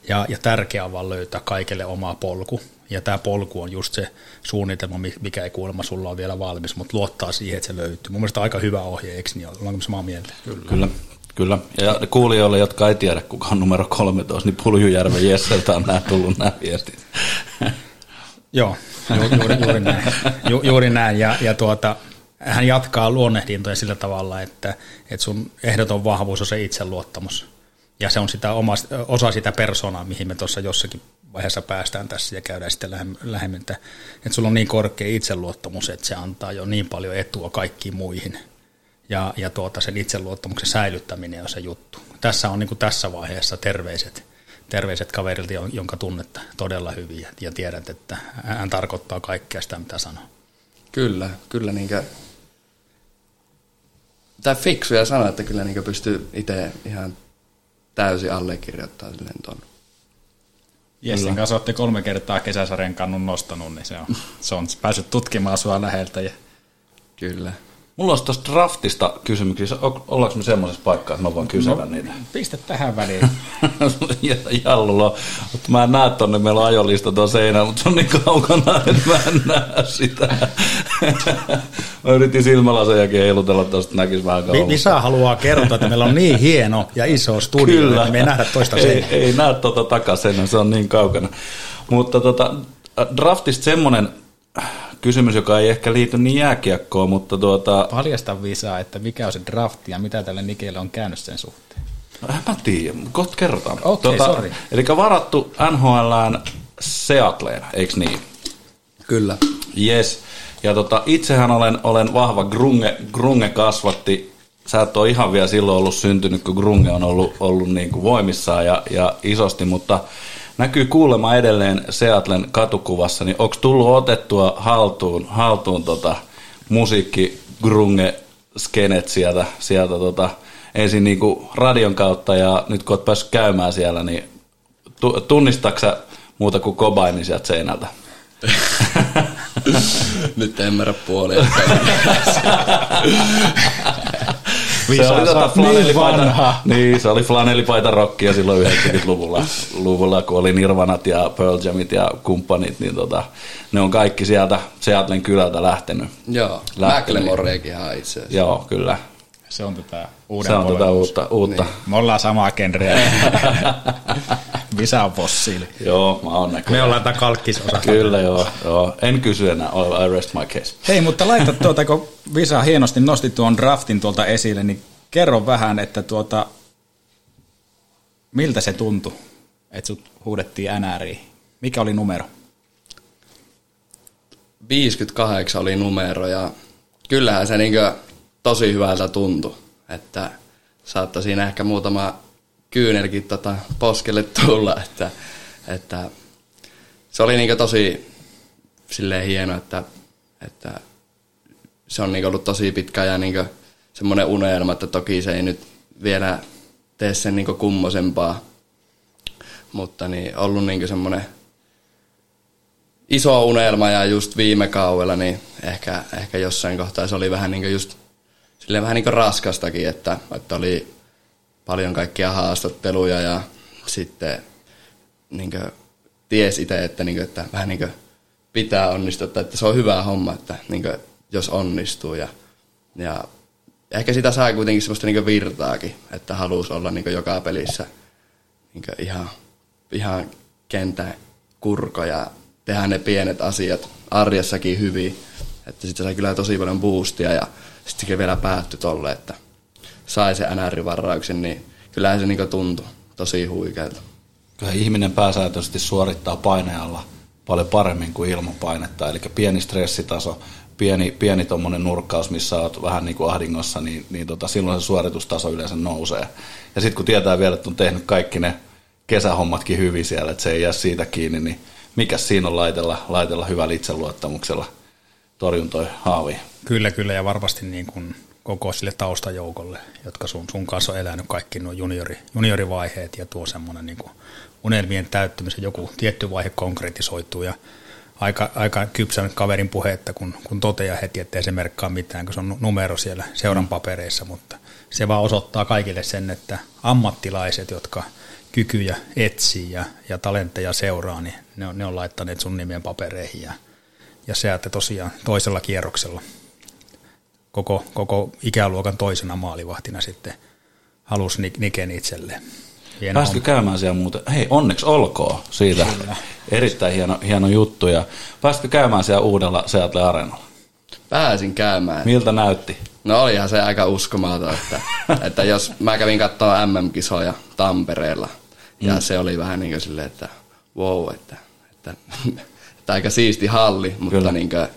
Ja, ja tärkeää on vaan löytää kaikille oma polku. Ja tämä polku on just se suunnitelma, mikä ei kuulemma sulla on vielä valmis, mutta luottaa siihen, että se löytyy. Mun mielestä aika hyvä ohje, eikö niin? Ollaanko samaa mieltä? Kyllä. Kyllä. Kyllä. Ja kuulijoille, jotka ei tiedä, kuka on numero 13, niin Puljujärven Jesseltä on nämä tullut nämä viestit. Joo, Ju, juuri, juuri näin. Ju, juuri näin. Ja, ja tuota, hän jatkaa luonnehdintoja sillä tavalla, että, että sun ehdoton vahvuus on se itseluottamus. Ja se on sitä oma, osa sitä persoonaa, mihin me tuossa jossakin vaiheessa päästään tässä ja käydään sitten lähemmin, että, että sulla on niin korkea itseluottamus, että se antaa jo niin paljon etua kaikkiin muihin. Ja, ja tuota, sen itseluottamuksen säilyttäminen on se juttu. Tässä on niin kuin tässä vaiheessa terveiset terveiset kaverilta, jonka tunnetta todella hyvin ja tiedät, että hän tarkoittaa kaikkea sitä, mitä sanoo. Kyllä, kyllä niinkö, tai fiksuja sanoa, että kyllä niinkö pystyy itse ihan täysin allekirjoittamaan silleen ton. Jessin kanssa olette kolme kertaa kesäsarjan kannun nostanut, niin se on, se on päässyt tutkimaan sua läheltä. Ja... Kyllä. Mulla olisi tuosta draftista kysymyksiä. Ollaanko me semmoisessa paikkaa, että mä voin kysyä no, niitä? Pistä tähän väliin. Jallulla. Mutta mä en näe tonne, meillä on ajolista tuon seinä, mutta se on niin kaukana, että mä en näe sitä. mä yritin silmälasejakin heilutella tuosta, näkisi vähän kauan. Misa haluaa kertoa, että meillä on niin hieno ja iso studio, Kyllä. että me ei nähdä toista. Ei, ei näe tuota takaisin, se on niin kaukana. Mutta tota, draftista semmoinen kysymys, joka ei ehkä liity niin jääkiekkoon, mutta tuota... Paljasta visaa, että mikä on se drafti ja mitä tälle Nikelle on käynyt sen suhteen. No, en mä tiedä, kohta kerrotaan. Okei, okay, tuota, sorry. Eli varattu NHLään Seattleen, eikö niin? Kyllä. Yes. Ja tota, itsehän olen, olen vahva grunge, grunge kasvatti. Sä et ole ihan vielä silloin ollut syntynyt, kun grunge on ollut, ollut niin kuin voimissaan ja, ja isosti, mutta näkyy kuulemma edelleen Seatlen katukuvassa, niin onko tullut otettua haltuun, haltuun tota, musiikki grunge skenet sieltä, sieltä tota, ensin niin kuin radion kautta ja nyt kun oot päässyt käymään siellä, niin tu, tunnistaksä muuta kuin kobaini sieltä seinältä? Nyt en ymmärrä puolia. se oli tota niin flanellipaita, vanha. niin, se oli flanellipaita rockia silloin 90-luvulla, luvulla, kun oli Nirvanat ja Pearl Jamit ja kumppanit, niin tota, ne on kaikki sieltä Seatlen kylältä lähtenyt. Joo, Lähtenyt. Macklemoreekin itse asiassa. Joo, kyllä. Se on tätä uuden Se on tätä uutta. uutta. Niin. Me ollaan samaa genreä. Visa on fossiili. Joo, mä oon näköjään. Me ollaan tämä kalkkisosa. Kyllä, joo, joo. En kysy enää, I rest my case. Hei, mutta laita tuota, kun Visa hienosti nosti tuon draftin tuolta esille, niin kerro vähän, että tuota, miltä se tuntui, että sut huudettiin NRiin. Mikä oli numero? 58 oli numero ja kyllähän se niin tosi hyvältä tuntui, että saattoi siinä ehkä muutama kyynelkin tota poskelle tulla, että, että se oli niin tosi silleen hieno, että, että se on niin ollut tosi pitkä ja niin semmoinen unelma, että toki se ei nyt vielä tee sen niin kummosempaa, mutta niin ollut niin semmoinen iso unelma ja just viime kaudella, niin ehkä, ehkä jossain kohtaa se oli vähän niin just silleen vähän niin raskastakin, että, että oli paljon kaikkia haastatteluja ja sitten niin ties itse, että, niin kuin, että vähän niin kuin pitää onnistua, että, se on hyvä homma, että niin kuin, jos onnistuu ja, ja ehkä sitä saa kuitenkin semmoista niin virtaakin, että halusi olla niin joka pelissä niin ihan, ihan kentän kurko ja tehdä ne pienet asiat arjessakin hyvin. Että sitten sai kyllä tosi paljon boostia ja sitten vielä päättyi tolle, että sai se NR-varauksen, niin kyllähän se niinku tuntui tosi huikealta. Kyllä ihminen pääsääntöisesti suorittaa painealla paljon paremmin kuin ilman painetta. Eli pieni stressitaso, pieni, pieni tuommoinen nurkkaus, missä olet vähän niin kuin ahdingossa, niin, niin tota, silloin se suoritustaso yleensä nousee. Ja sitten kun tietää vielä, että on tehnyt kaikki ne kesähommatkin hyvin siellä, että se ei jää siitä kiinni, niin mikä siinä on laitella, laitella hyvällä itseluottamuksella torjuntoi haaviin. Kyllä, kyllä, ja varmasti niin kuin koko sille taustajoukolle, jotka sun, sun kanssa on elänyt kaikki nuo juniori, juniorivaiheet ja tuo semmoinen niin unelmien täyttymisen, joku tietty vaihe konkretisoituu ja aika, aika kypsän kaverin puhetta, kun, kun toteaa heti, että ei se merkkaa mitään, kun se on numero siellä seuran papereissa, mutta se vaan osoittaa kaikille sen, että ammattilaiset, jotka kykyjä etsii ja, ja talentteja seuraa, niin ne on, ne on laittaneet sun nimien papereihin ja, ja se, että tosiaan toisella kierroksella koko, koko ikäluokan toisena maalivahtina sitten halusi Niken itselleen. Hieno Pääsitkö homma. käymään siellä muuten? Hei, onneksi olkoon siitä. Kyllä. Erittäin hieno, hieno juttu. Ja pääsitkö käymään siellä uudella Seattle Areenalla? Pääsin käymään. Miltä näytti? No olihan se aika uskomaton, että, että jos mä kävin katsoa MM-kisoja Tampereella, ja mm. se oli vähän niin kuin silleen, että wow, että, että, että aika siisti halli, mutta Kyllä. niin kuin,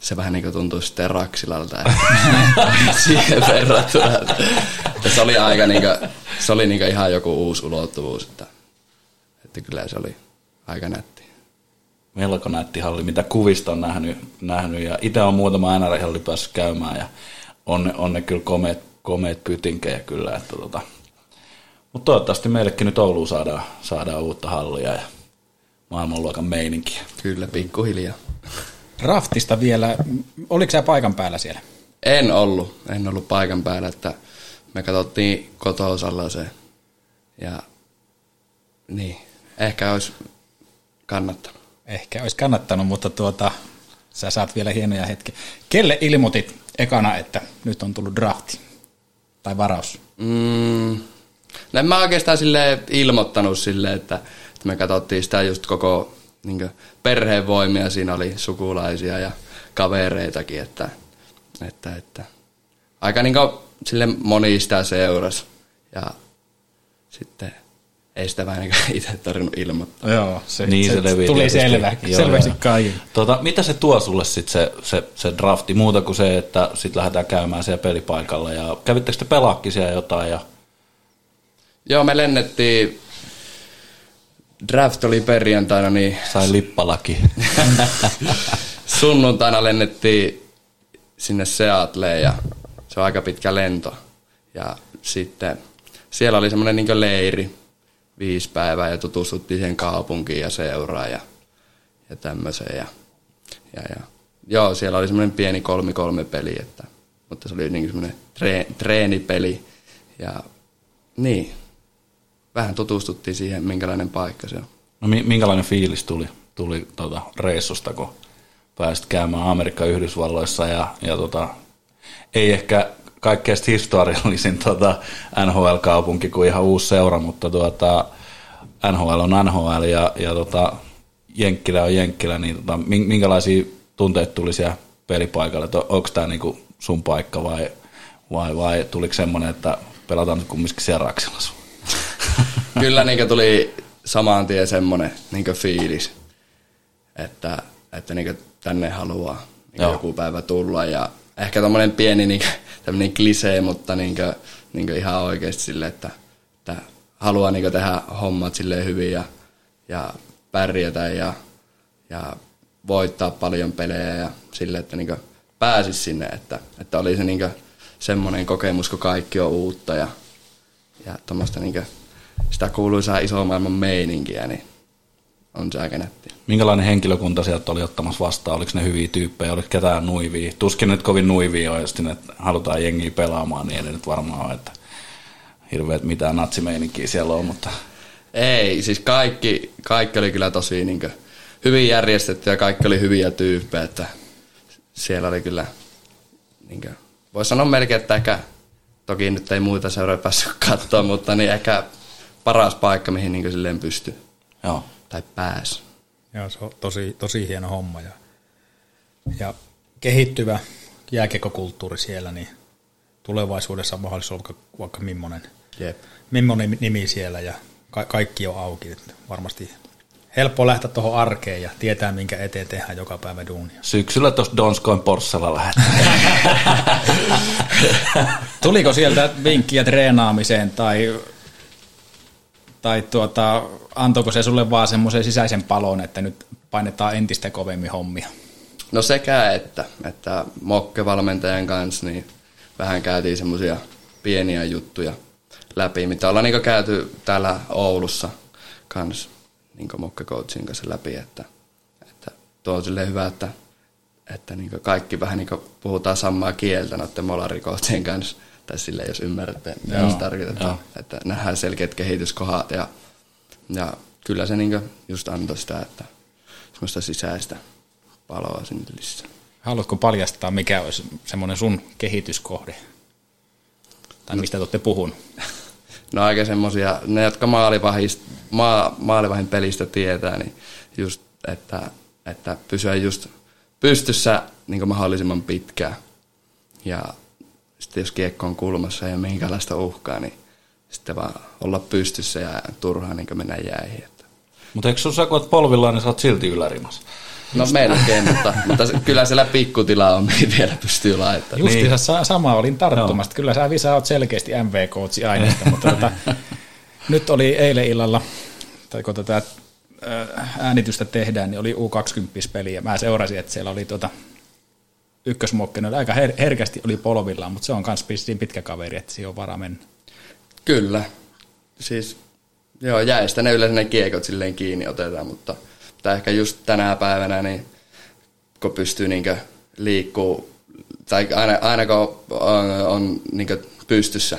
se vähän niin kuin tuntui sitten Raksilalta siihen verrattuna. Että se oli aika niin kuin, se oli niin kuin ihan joku uusi ulottuvuus, että, että kyllä se oli aika nätti. Melko nätti halli, mitä kuvista on nähnyt, nähnyt ja itse on muutama NR-halli päässyt käymään ja on ne, on ne kyllä komeet, komeet pytinkejä kyllä, että tota, mutta toivottavasti meillekin nyt Ouluun saadaan, saadaan uutta hallia ja maailmanluokan meininkiä. Kyllä, pikkuhiljaa. Raftista vielä, oliko sä paikan päällä siellä? En ollut, en ollut paikan päällä, että me katsottiin kotoosalla se ja niin, ehkä olisi kannattanut. Ehkä olisi kannattanut, mutta tuota, sä saat vielä hienoja hetkiä. Kelle ilmoitit ekana, että nyt on tullut drafti tai varaus? Mm, No en mä oikeastaan sille ilmoittanut sille, että, että me katsottiin sitä just koko niin perheen voimia. Siinä oli sukulaisia ja kavereitakin, että, että, että aika niin sille moni sitä seurasi. Ja sitten ei sitä vähän itse tarvinnut ilmoittaa. Joo, se, Niin se, levii tuli selvä, Joo, selväksi joo. kaikille. Tota, mitä se tuo sulle sit se, se, se drafti, muuta kuin se, että sit lähdetään käymään siellä pelipaikalla ja kävittekö te pelaakki siellä jotain ja Joo, me lennettiin, draft oli perjantaina, niin sai lippalaki? sunnuntaina lennettiin sinne Seattleen ja se on aika pitkä lento. Ja sitten siellä oli semmoinen niin leiri, viisi päivää ja tutustuttiin siihen kaupunkiin ja seuraan ja, ja tämmöiseen. Ja, ja, ja, joo, siellä oli semmoinen pieni kolmi kolme peli, että, mutta se oli niin semmoinen tre, treenipeli ja niin, vähän tutustuttiin siihen, minkälainen paikka se on. No mi- minkälainen fiilis tuli, tuli tota reissusta, kun pääsit käymään Amerikan Yhdysvalloissa ja, ja tota, ei ehkä kaikkein historiallisin tota NHL-kaupunki kuin ihan uusi seura, mutta tuota, NHL on NHL ja, ja tota, Jenkkilä on Jenkkilä, niin min- minkälaisia tunteita tuli siellä pelipaikalla, että onko tämä niinku sun paikka vai, vai, vai tuliko semmoinen, että pelataan kumminkin siellä Raksilassa? Kyllä niin tuli saman tien semmoinen niin fiilis, että, että niin tänne haluaa niin Joo. joku päivä tulla. Ja ehkä tommonen pieni niin tämmöinen klisee, mutta niin kuin, niin ihan oikeasti sille, että, että haluaa niin tehdä hommat silleen hyvin ja, ja pärjätä ja, ja voittaa paljon pelejä ja sille, että niin pääsisi sinne, että, että oli se niin semmoinen kokemus, kun kaikki on uutta ja, ja tuommoista niin sitä kuuluisaa iso maailman meininkiä, niin on se aika nätti. Minkälainen henkilökunta sieltä oli ottamassa vastaan? Oliko ne hyviä tyyppejä? Oliko ketään nuivia? Tuskin nyt kovin nuivia on, jos sinne halutaan jengiä pelaamaan, niin ei nyt varmaan ole, että hirveät mitään natsimeininkiä siellä on, mutta Ei, siis kaikki, kaikki oli kyllä tosi niin kuin, hyvin järjestetty ja kaikki oli hyviä tyyppejä, että siellä oli kyllä, niin kuin, voisi sanoa melkein, että ehkä, toki nyt ei muita seuroja päässyt katsoa, mutta niin ehkä paras paikka, mihin niin silleen pystyi joo. tai pääsi. Joo, se on tosi, tosi hieno homma. Ja, ja kehittyvä jääkekokulttuuri siellä, niin tulevaisuudessa on mahdollisuus olla vaikka, vaikka millainen, Jep. millainen nimi siellä ja ka- kaikki on auki. Että varmasti helppo lähteä tuohon arkeen ja tietää, minkä eteen tehdään joka päivä duunia. Syksyllä tuossa Donskoin Porssella lähdetään. Tuliko sieltä vinkkiä treenaamiseen tai, tai tuota, antoiko se sulle vaan semmoisen sisäisen palon, että nyt painetaan entistä kovemmin hommia? No sekä että, että Mokke-valmentajan kanssa niin vähän käytiin semmoisia pieniä juttuja läpi, mitä ollaan niin käyty täällä Oulussa kanssa niin Mokke-coachin kanssa läpi, että, että tuo on silleen hyvä, että, että niin kaikki vähän niin puhutaan samaa kieltä noiden molarikoachien kanssa, tai sille jos ymmärrätte, mitä Joo, se tarkoittaa, joo. että nähdään selkeät kehityskohdat ja, ja kyllä se niin just antoi sitä, että semmoista sisäistä paloa sinne lisää. Haluatko paljastaa, mikä olisi semmoinen sun kehityskohde? Tai mistä te olette puhunut? No aika semmosia, ne jotka maalivahist, maa, maalivahin pelistä tietää, niin just, että, että pysyä just pystyssä niin mahdollisimman pitkään. Ja sitten jos kiekko on kulmassa ja minkälaista uhkaa, niin sitten vaan olla pystyssä ja turhaan niin mennä jäihin. Mutta eikö sun sä, kun oot polvillaan, niin sä oot silti ylärimassa? No melkein, mutta, mutta se- kyllä siellä pikkutila on, mihin vielä pystyy laittamaan. Justiinsa niin. sama olin tarttumasta. Kyllä sä Visa oot selkeästi MV-coachi aineesta, mutta tota, nyt oli eilen illalla, tai kun tätä ää, äänitystä tehdään, niin oli U20-peli ja mä seurasin, että siellä oli tuota, ykkösmokkinen, oli aika her- herkästi oli polvillaan, mutta se on myös pitkä kaveri, että siihen on varaa mennä. Kyllä. Siis, joo, jäistä ne yleensä ne kiekot silleen kiinni otetaan, mutta, mutta ehkä just tänä päivänä, niin kun pystyy niinkö liikkuu, tai aina, aina kun on, on niinkö pystyssä,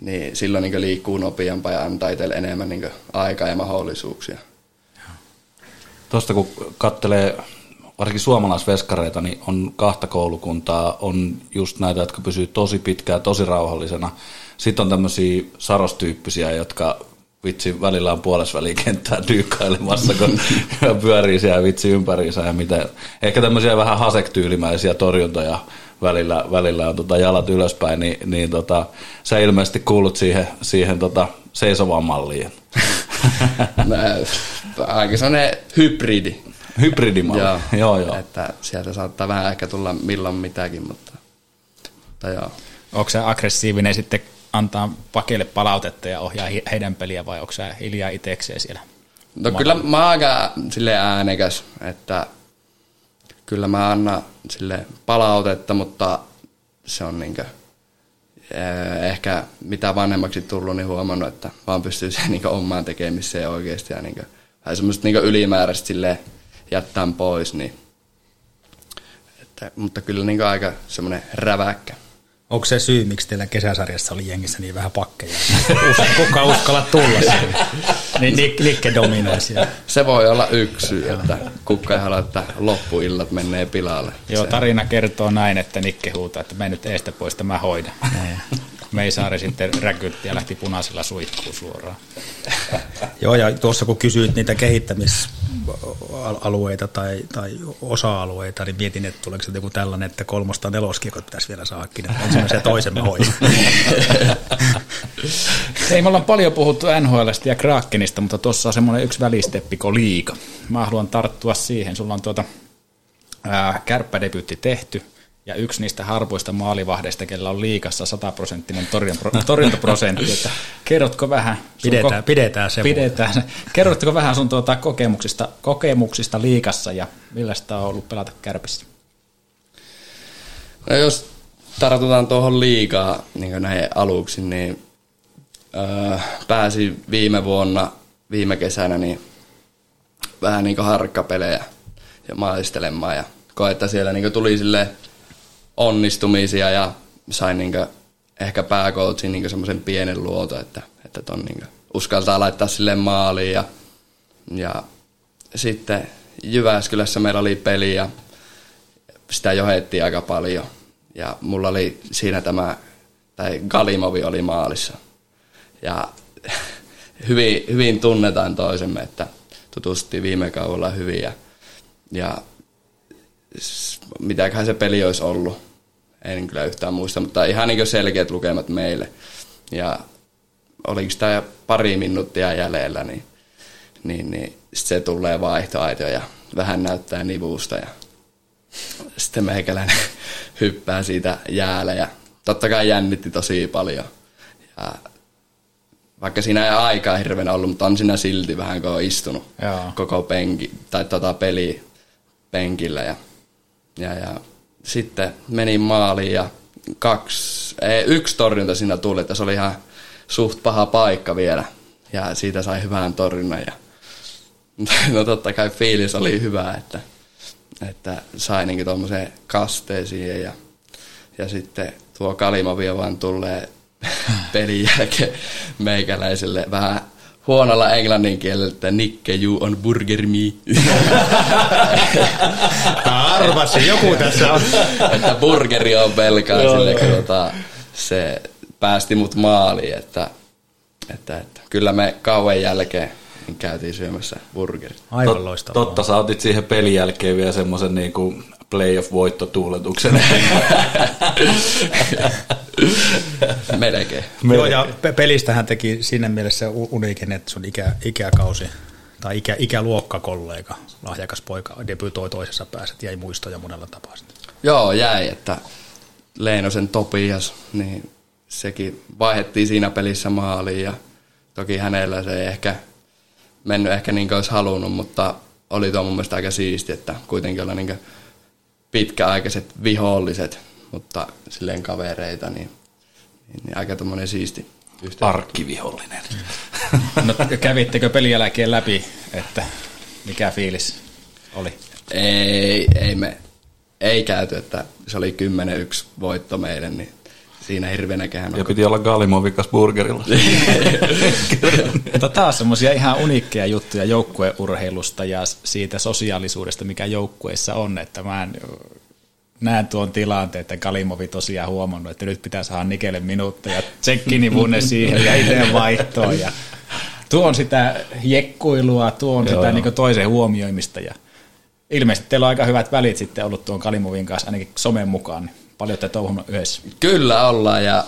niin silloin niinkö liikkuu nopeampaa ja antaa itselle enemmän niinkö aikaa ja mahdollisuuksia. Tuosta kun kattelee varsinkin suomalaisveskareita, niin on kahta koulukuntaa, on just näitä, jotka pysyy tosi pitkään, tosi rauhallisena. Sitten on tämmöisiä sarostyyppisiä, jotka vitsi välillä on puolesväliin kenttää dyykkailemassa, kun pyörii siellä vitsi ympäriinsä ja mitä. Ehkä tämmöisiä vähän hasektyylimäisiä torjuntoja välillä, välillä on tota jalat ylöspäin, niin, niin tota, sä ilmeisesti kuulut siihen, siihen tota seisovaan malliin. Aika sellainen hybridi. Hybridimalli. Joo, joo, joo. Että sieltä saattaa vähän ehkä tulla milloin mitäkin, mutta, mutta joo. Onko se aggressiivinen sitten antaa pakeille palautetta ja ohjaa heidän peliä vai onko se hiljaa itsekseen siellä? No kyllä mä oon aika sille äänekäs, että kyllä mä annan sille palautetta, mutta se on niinkö, eh, ehkä mitä vanhemmaksi tullut, niin huomannut, että vaan pystyy siihen niinkö omaan tekemiseen oikeasti ja niinkö, vähän semmoista niinkö ylimääräistä sille jättää pois, niin että, mutta kyllä niinkö aika semmoinen räväkkä. Onko se syy, miksi teillä kesäsarjassa oli jengissä niin vähän pakkeja? Kuka uskalla tulla sinne? Niin dominoi siellä. Se voi olla yksi syy, että kukka ei halua, että loppuillat menee pilalle. Joo, tarina kertoo näin, että Nikke huutaa, että mene nyt eestä pois, että mä hoidan. Meisaari sitten räkytti ja lähti punaisella suihkuun suoraan. Joo, ja tuossa kun kysyit niitä kehittämisalueita tai, tai osa-alueita, niin mietin, että tuleeko se joku tällainen, että kolmosta neloskiekot pitäisi vielä saakin. että Ensimmäisen ja toisen mä hoidan. Hei, me ollaan paljon puhuttu NHLstä ja Krakenista, mutta tuossa on semmoinen yksi välisteppi kuin liiga. Mä haluan tarttua siihen. Sulla on tuota kärppädebyytti tehty, ja yksi niistä harvoista maalivahdeista, kellä on liikassa 100 prosenttinen torjuntaprosentti. Että kerrotko vähän? sun Pidetään- pidetään se Pidetään. Kerrotko vähän sun tuota kokemuksista, kokemuksista liikassa ja millaista on ollut pelata kärpissä? No jos tartutaan tuohon liikaa niin näihin aluksi, niin öö, pääsin viime vuonna, viime kesänä, niin vähän niin harkkapelejä ja maistelemaan ja koe, että siellä niin tuli sille onnistumisia ja sain niin ehkä pääkoutsin niin semmoisen pienen luoto, että, että ton niin uskaltaa laittaa sille maaliin ja, ja sitten Jyväskylässä meillä oli peli ja sitä johettiin aika paljon. Ja mulla oli siinä tämä, tai Galimovi oli maalissa. Ja hyvin, hyvin tunnetaan toisemme, että tutustuttiin viime kaudella hyvin. Ja, ja mitäköhän se peli olisi ollut, en kyllä yhtään muista, mutta ihan niin selkeät lukemat meille. Ja oliko sitä pari minuuttia jäljellä, niin, niin, niin sit se tulee vaihtoaito ja vähän näyttää nivusta ja sitten meikäläinen hyppää siitä jäälle ja totta kai jännitti tosi paljon. Ja vaikka siinä ei aikaa hirveän ollut, mutta on siinä silti vähän, kun on istunut Joo. koko penki, tai tota peli penkillä. Ja, ja, ja sitten menin maaliin ja kaksi, ei, yksi torjunta siinä tuli, että se oli ihan suht paha paikka vielä. Ja siitä sai hyvän torjunnan. Ja, no totta kai fiilis oli hyvä, että, että sai niinku tuommoiseen kasteen siihen ja, ja sitten tuo Kalimovia vaan tulee pelin jälkeen meikäläiselle vähän huonolla englannin kielellä, että Nikke, you on burger me. Arvasin, joku tässä on. että burgeri on pelkaa sille, kun tota, se päästi mut maaliin, että, että, että kyllä me kauan jälkeen niin käytiin syömässä burgerit. Aivan Tot- loistavaa. Totta, sä otit siihen pelin jälkeen vielä semmoisen niinku playoff-voittotuuletuksen. Melkein. Joo, ja pe- pelistähän teki siinä mielessä uniikin, että sun ikä, ikäkausi tai ikä, ikäluokkakollega, lahjakas poika, debytoi toisessa päässä, jäi muistoja monella tapaa. sitten. Joo, jäi, että Leinosen Topias, niin sekin vaihettiin siinä pelissä maaliin ja toki hänellä se ei ehkä mennyt ehkä niin kuin olisi halunnut, mutta oli tuo mun mielestä aika siisti, että kuitenkin olla niin pitkäaikaiset viholliset, mutta silleen kavereita, niin, niin, niin aika tommonen siisti. Arkkivihollinen. No, kävittekö pelin jälkeen läpi, että mikä fiilis oli? Ei, ei me, ei käyty, että se oli 10-1 voitto meille, niin siinä hirveänäköhän Ja piti olla Galimovikas burgerilla. Mutta taas semmoisia ihan uniikkeja juttuja joukkueurheilusta ja siitä sosiaalisuudesta, mikä joukkueessa on, että mä en, näen tuon tilanteen, että Kalimovi tosiaan huomannut, että nyt pitää saada Nikelle minuutteja, tsekkinivuune siihen ja itse vaihtoon. Ja tuo on sitä jekkuilua, tuo on Joo, sitä joo. niin toisen huomioimista. Ja ilmeisesti teillä on aika hyvät välit sitten ollut tuon Kalimovin kanssa ainakin somen mukaan, niin paljon te touhunut yhdessä. Kyllä ollaan. Ja,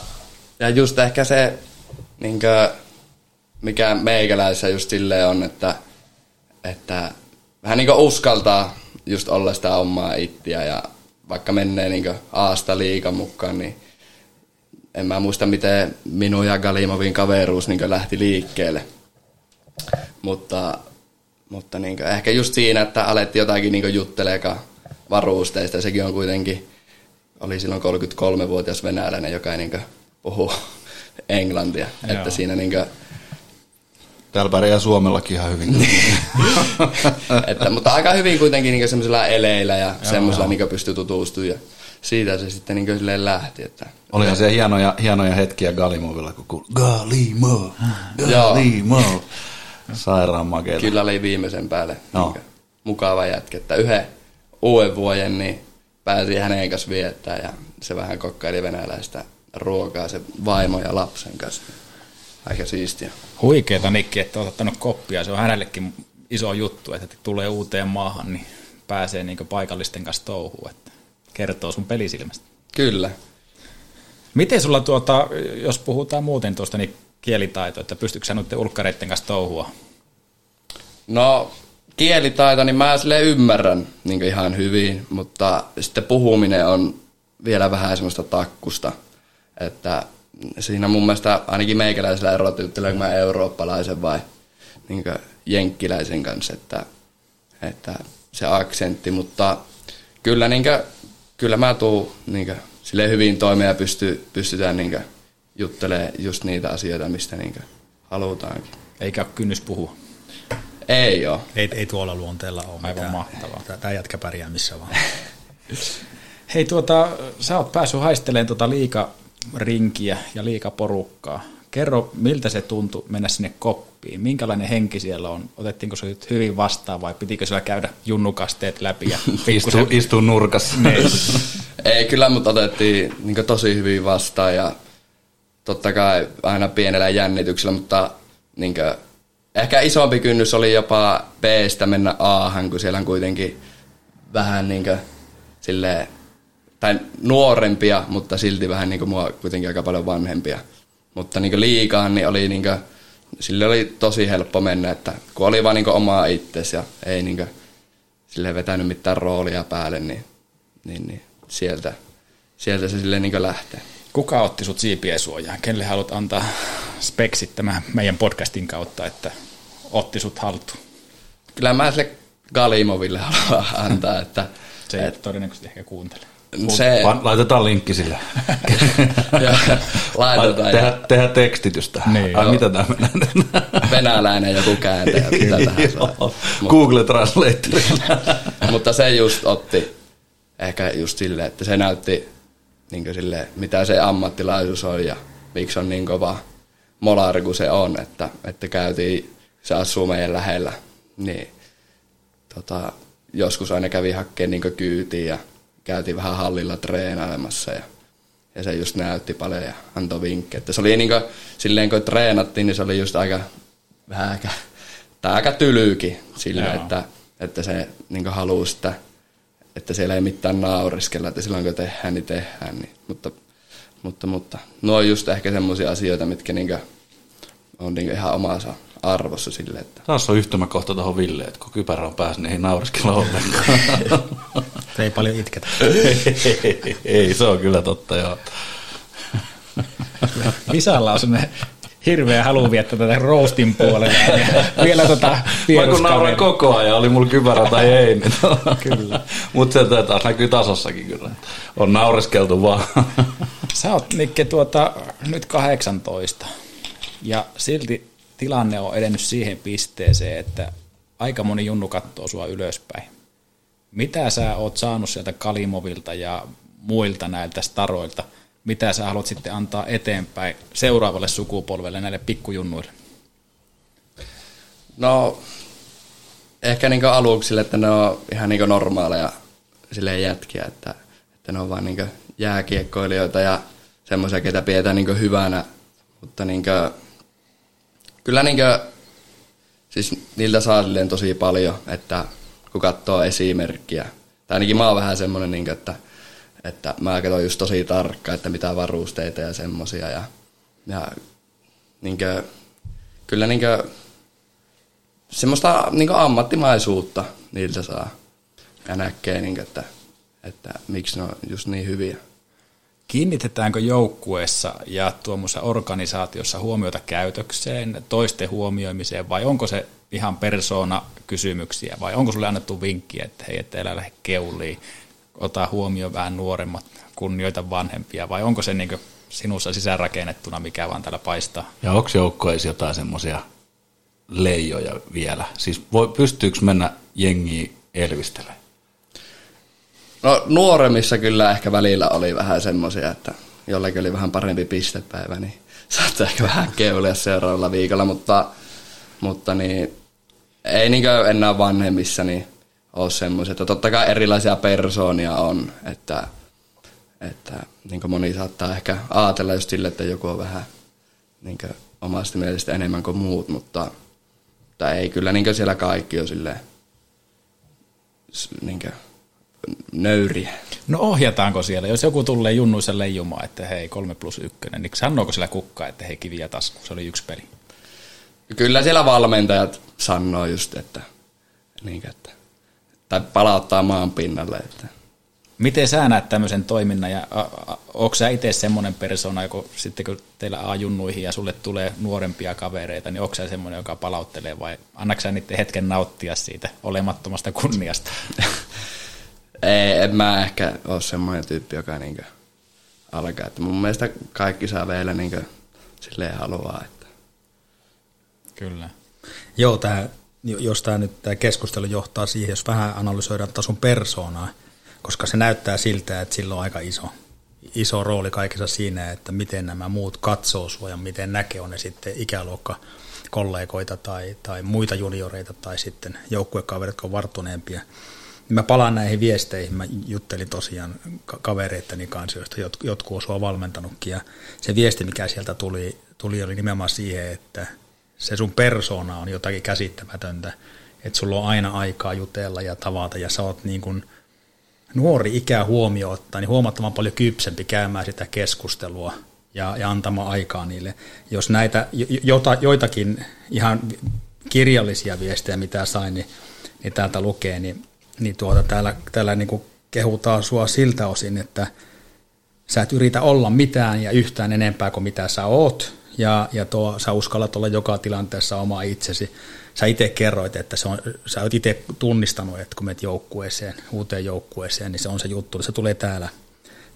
ja just ehkä se niin mikä meikäläisessä just silleen on, että, että vähän niin uskaltaa just olla sitä omaa ittiä ja vaikka menee niin aasta liikan mukaan, niin en mä muista, miten minun ja Galimovin kaveruus niin lähti liikkeelle. Mutta, mutta niin ehkä just siinä, että alettiin jotakin niin juttelemaan varusteista. Sekin on kuitenkin, oli silloin 33-vuotias venäläinen, joka ei niin puhu englantia. Joo. Että siinä niin kuin, Täällä pärjää Suomellakin ihan hyvin. että, mutta aika hyvin kuitenkin niin semmoisilla eleillä ja semmoisilla niin pystyy tutustumaan. Ja siitä se sitten niin silleen lähti. Että, Olihan se hienoja, hienoja hetkiä Galimovilla, kun kuului Galimo, Galimo. Sairaan makeita. Kyllä oli viimeisen päälle no. niin mukava jätkä. Että yhden uuden vuoden niin pääsi hänen kanssa viettää ja se vähän kokkaili venäläistä ruokaa se vaimo ja lapsen kanssa. Aika siistiä. Huikeeta Nikki, että olet ottanut koppia. Se on hänellekin iso juttu, että tulee uuteen maahan, niin pääsee niin paikallisten kanssa touhuun. Että kertoo sun pelisilmästä. Kyllä. Miten sulla, tuota, jos puhutaan muuten tuosta, niin kielitaito, että pystytkö sä noiden ulkkareiden kanssa touhua? No, kielitaito, niin mä sille ymmärrän niin ihan hyvin, mutta sitten puhuminen on vielä vähän semmoista takkusta, että siinä mun mielestä ainakin meikäläisellä erot jutteleeko mä eurooppalaisen vai niin jenkkiläisen kanssa, että, että se aksentti, mutta kyllä, niin kuin, kyllä mä tuun niin kuin, sille hyvin toimeen ja pysty, pystytään niin juttelemaan just niitä asioita, mistä niin halutaankin. Eikä ole kynnys puhua. Ei ole. Ei, ei tuolla luonteella ole Aivan mitään. mahtavaa. Tämä jätkä pärjää missä vaan. Hei, tuota, sä oot päässyt haistelemaan tuota liikarinkiä ja liikaporukkaa. Kerro, miltä se tuntui mennä sinne koppiin? Minkälainen henki siellä on? Otettiinko se nyt hyvin vastaan vai pitikö siellä käydä junnukasteet läpi? Ja istu, istu nurkassa. Niin. Ei, kyllä mut otettiin niin tosi hyvin vastaan ja totta kai aina pienellä jännityksellä, mutta niin kuin, ehkä isompi kynnys oli jopa B-stä mennä A-han, kun siellä on kuitenkin vähän niin kuin, silleen, tai nuorempia, mutta silti vähän niin kuin mua kuitenkin aika paljon vanhempia. Mutta niin liikaan niin oli niin kuin, sille oli tosi helppo mennä, että kun oli vaan niin omaa itsesi ja ei niin kuin, sille vetänyt mitään roolia päälle, niin, niin, niin sieltä, sieltä se sille niin lähtee. Kuka otti sut siipien suojaan? Kenelle haluat antaa speksit tämän meidän podcastin kautta, että otti sut haltuun? Kyllä mä sille Galimoville haluan antaa, että... Se ei et, todennäköisesti ehkä kuuntele. Se... Laitetaan linkki sille. Laitetaan. Tehdä, tehdä tekstitystä. Niin. Ai, mitä tämä menee? Venäläinen joku kääntäjä. Google Translator. Mutta se just otti ehkä just silleen, että se näytti niin sille, mitä se ammattilaisuus on ja miksi on niin kova molari kuin se on, että, että käytiin, se asuu meidän lähellä, niin tota, joskus aina kävi hakkeen niin kyytiin ja käytiin vähän hallilla treenailemassa ja, ja se just näytti paljon ja antoi vinkkejä. Että se oli niin kuin, silleen kun treenattiin, niin se oli just aika vähän aika, tai aika tylyykin sillä, että, että se niin halusi sitä että siellä ei mitään nauriskella, että silloin kun tehdään, niin tehdään. Niin. Mutta, mutta, mutta nuo on just ehkä semmoisia asioita, mitkä niinku on niinku ihan omassa arvossa sille. Että... Taas on yhtymäkohta tuohon Ville, että kun kypärä on päässyt, niin ei nauriskella ollenkaan. ei paljon itketä. ei, ei, se on kyllä totta, joo. Visalla on sellainen hirveä halu viettää tätä roastin puolelle. Vielä tota Mä kun nauroin koko ajan, oli mulla kypärä tai ei. Niin kyllä. Mutta se taas näkyy tasossakin kyllä. On naureskeltu vaan. Sä oot Nikke tuota, nyt 18 ja silti tilanne on edennyt siihen pisteeseen, että aika moni junnu katsoo sua ylöspäin. Mitä sä oot saanut sieltä Kalimovilta ja muilta näiltä staroilta – mitä sä haluat sitten antaa eteenpäin seuraavalle sukupolvelle, näille pikkujunnuille? No, ehkä niin aluksi että ne on ihan niin normaaleja silleen jätkiä, että, että ne on vaan niin jääkiekkoilijoita ja semmoisia, ketä pidetään niin hyvänä. Mutta niin kuin, kyllä niin kuin, siis niiltä saa tosi paljon, että kun katsoo esimerkkiä. Tai ainakin mä oon vähän semmoinen, niin kuin, että että mä katson just tosi tarkka, että mitä varusteita ja semmosia. Ja, ja niin kuin, kyllä niinkö semmoista niinkö ammattimaisuutta niiltä saa. Ja näkee, niinkö, että, että miksi ne on just niin hyviä. Kiinnitetäänkö joukkueessa ja tuommoisessa organisaatiossa huomiota käytökseen, toisten huomioimiseen, vai onko se ihan persona kysymyksiä, vai onko sulle annettu vinkki, että hei, että lähde keuliin, ota huomioon vähän nuoremmat, kunnioita vanhempia, vai onko se niin sinussa sisäänrakennettuna, mikä vaan täällä paistaa? Ja onko joukkueessa jotain semmoisia leijoja vielä? Siis voi, pystyykö mennä jengiin elvistelemään? No nuoremmissa kyllä ehkä välillä oli vähän semmoisia, että jollakin oli vähän parempi pistepäivä, niin saattoi ehkä vähän keulia seuraavalla viikolla, mutta, mutta niin, ei niinkö enää vanhemmissa niin ole semmoisia. Että totta kai erilaisia persoonia on, että, että niin moni saattaa ehkä ajatella just sille, että joku on vähän niin omasta mielestä enemmän kuin muut, mutta, mutta ei kyllä niin siellä kaikki on silleen niin nöyriä. No ohjataanko siellä, jos joku tulee junnuissa leijumaan, että hei 3 plus 1, niin sanooko siellä kukkaa, että hei kiviä tasku, se oli yksi peli? Kyllä siellä valmentajat sanoo just, että, niin, että tai palauttaa maan pinnalle. Että. Miten sä näet tämmöisen toiminnan ja onko sä itse semmoinen persona, joka sitten kun teillä ajunnuihin ja sulle tulee nuorempia kavereita, niin onko sä semmoinen, joka palauttelee vai annaks sä niiden hetken nauttia siitä olemattomasta kunniasta? Ei, en mä ehkä ole semmoinen tyyppi, joka niinkö alkaa. Että mun mielestä kaikki saa vielä niinkö silleen haluaa. Että. Kyllä. Joo, tää, jos tämä nyt tämä keskustelu johtaa siihen, jos vähän analysoidaan tason persoonaa, koska se näyttää siltä, että sillä on aika iso, iso rooli kaikessa siinä, että miten nämä muut katsoo sua ja miten näkee on ne sitten ikäluokka kollegoita tai, tai muita junioreita tai sitten joukkuekaverit, jotka on varttuneempia. Mä palaan näihin viesteihin. Mä juttelin tosiaan kavereitteni kanssa, joista jotkut on sua valmentanutkin. Ja se viesti, mikä sieltä tuli, tuli oli nimenomaan siihen, että se sun persona on jotakin käsittämätöntä. Että sulla on aina aikaa jutella ja tavata ja sä oot niin kuin nuori ikä huomio ottaa, niin huomattavan paljon kypsempi käymään sitä keskustelua ja, ja antamaan aikaa niille. Jos näitä jota, joitakin ihan kirjallisia viestejä, mitä sain, niin, niin täältä lukee, niin niin tuota, täällä, täällä niin kuin kehutaan sua siltä osin, että sä et yritä olla mitään ja yhtään enempää kuin mitä sä oot, ja, ja tuo, sä uskallat olla joka tilanteessa oma itsesi. Sä itse kerroit, että se on, sä oot itse tunnistanut, että kun menet joukkueeseen, uuteen joukkueeseen, niin se on se juttu, se tulee täällä,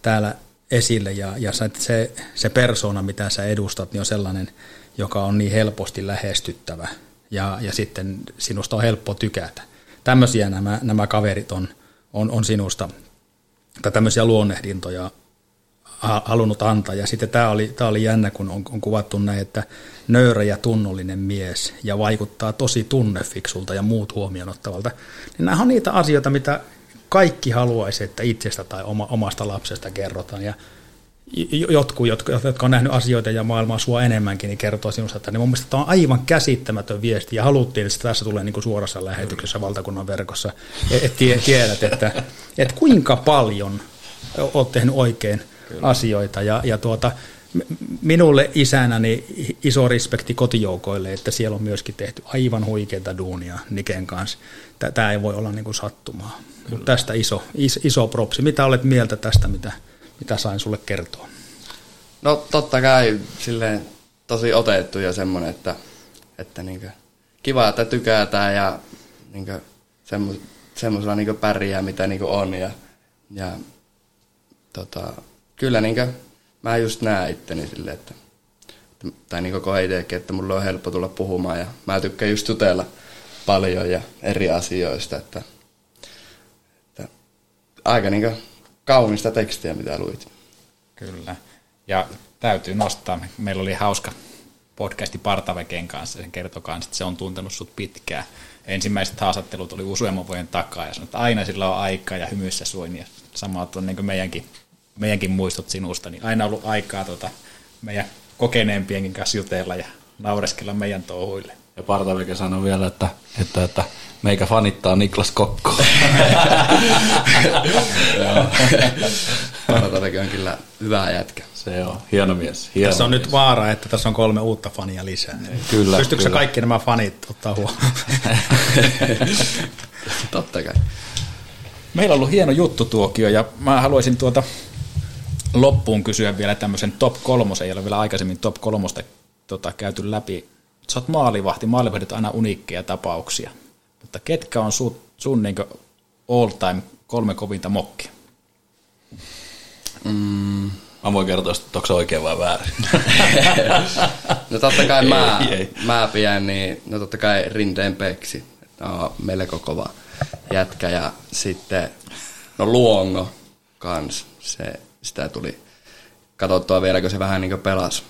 täällä esille, ja, ja se, se persona, mitä sä edustat, niin on sellainen, joka on niin helposti lähestyttävä, ja, ja sitten sinusta on helppo tykätä tämmöisiä nämä, nämä kaverit on, on, on sinusta, tai tämmöisiä luonnehdintoja halunnut antaa. Ja sitten tämä oli, tämä oli jännä, kun on, on kuvattu näin, että nöyrä ja tunnollinen mies ja vaikuttaa tosi tunnefiksulta ja muut huomioon ottavalta. Niin nämä on niitä asioita, mitä kaikki haluaisi, että itsestä tai oma, omasta lapsesta kerrotaan. Ja jotkut, jotka, jotka on nähnyt asioita ja maailmaa sua enemmänkin, niin kertoo sinusta, että niin mun mielestä tämä on aivan käsittämätön viesti, ja haluttiin, että tässä tulee niin kuin suorassa lähetyksessä valtakunnan verkossa, että tiedät, että, että kuinka paljon olet tehnyt oikein Kyllä. asioita, ja, ja tuota, minulle isänäni iso respekti kotijoukoille, että siellä on myöskin tehty aivan huikeita duunia Niken kanssa. Tämä ei voi olla niin kuin sattumaa. Tästä iso, iso, iso propsi. Mitä olet mieltä tästä, mitä mitä sain sulle kertoa? No totta kai silleen tosi otettu ja semmoinen, että, että niinkö, kiva, että tykätään ja niinkö, semmo, semmoisella niinkö pärjää, mitä niinkö on. Ja, ja tota, kyllä niinkö, mä just näen itteni silleen, että, tai niin koe itsekin, että mulla on helppo tulla puhumaan ja mä tykkään just jutella paljon ja eri asioista, että, että aika niin kaunista tekstiä, mitä luit. Kyllä. Ja täytyy nostaa, meillä oli hauska podcasti Partaveken kanssa, sen kertoi kanssa, että se on tuntenut sut pitkään. Ensimmäiset haastattelut oli useamman vuoden takaa ja sanoi, että aina sillä on aikaa ja hymyssä suin ja samat on niin meidänkin, meidänkin muistot sinusta, niin aina ollut aikaa tota, meidän kokeneempienkin kanssa jutella ja naureskella meidän touhuille. Ja Partaveke sanoi vielä, että, että, että meikä fanittaa Niklas Kokko. Parataväki on kyllä hyvä jätkä. Se on hieno mies. Hieno Tässä on mies. nyt vaara, että tässä on kolme uutta fania lisää. Kyllä, Pystyykö sä kyllä. kaikki nämä fanit ottaa huomioon? Totta kai. Meillä on ollut hieno juttutuokio ja mä haluaisin tuota loppuun kysyä vielä tämmöisen top kolmosen, ei ole vielä aikaisemmin top kolmosta tota, käyty läpi. Sä oot maalivahti, maalivahdit on aina uniikkeja tapauksia, mutta ketkä on sun, sun niin all time kolme kovinta mokkia? Mm. Mä voin kertoa, että onko se oikein vai väärin. No totta kai mä, Ei, ei. mä pidän, niin no totta kai Rinteen Peksi. No, melko kova jätkä ja sitten no Luongo kans. Se, sitä tuli katsottua vielä, kun se vähän niin pelasi.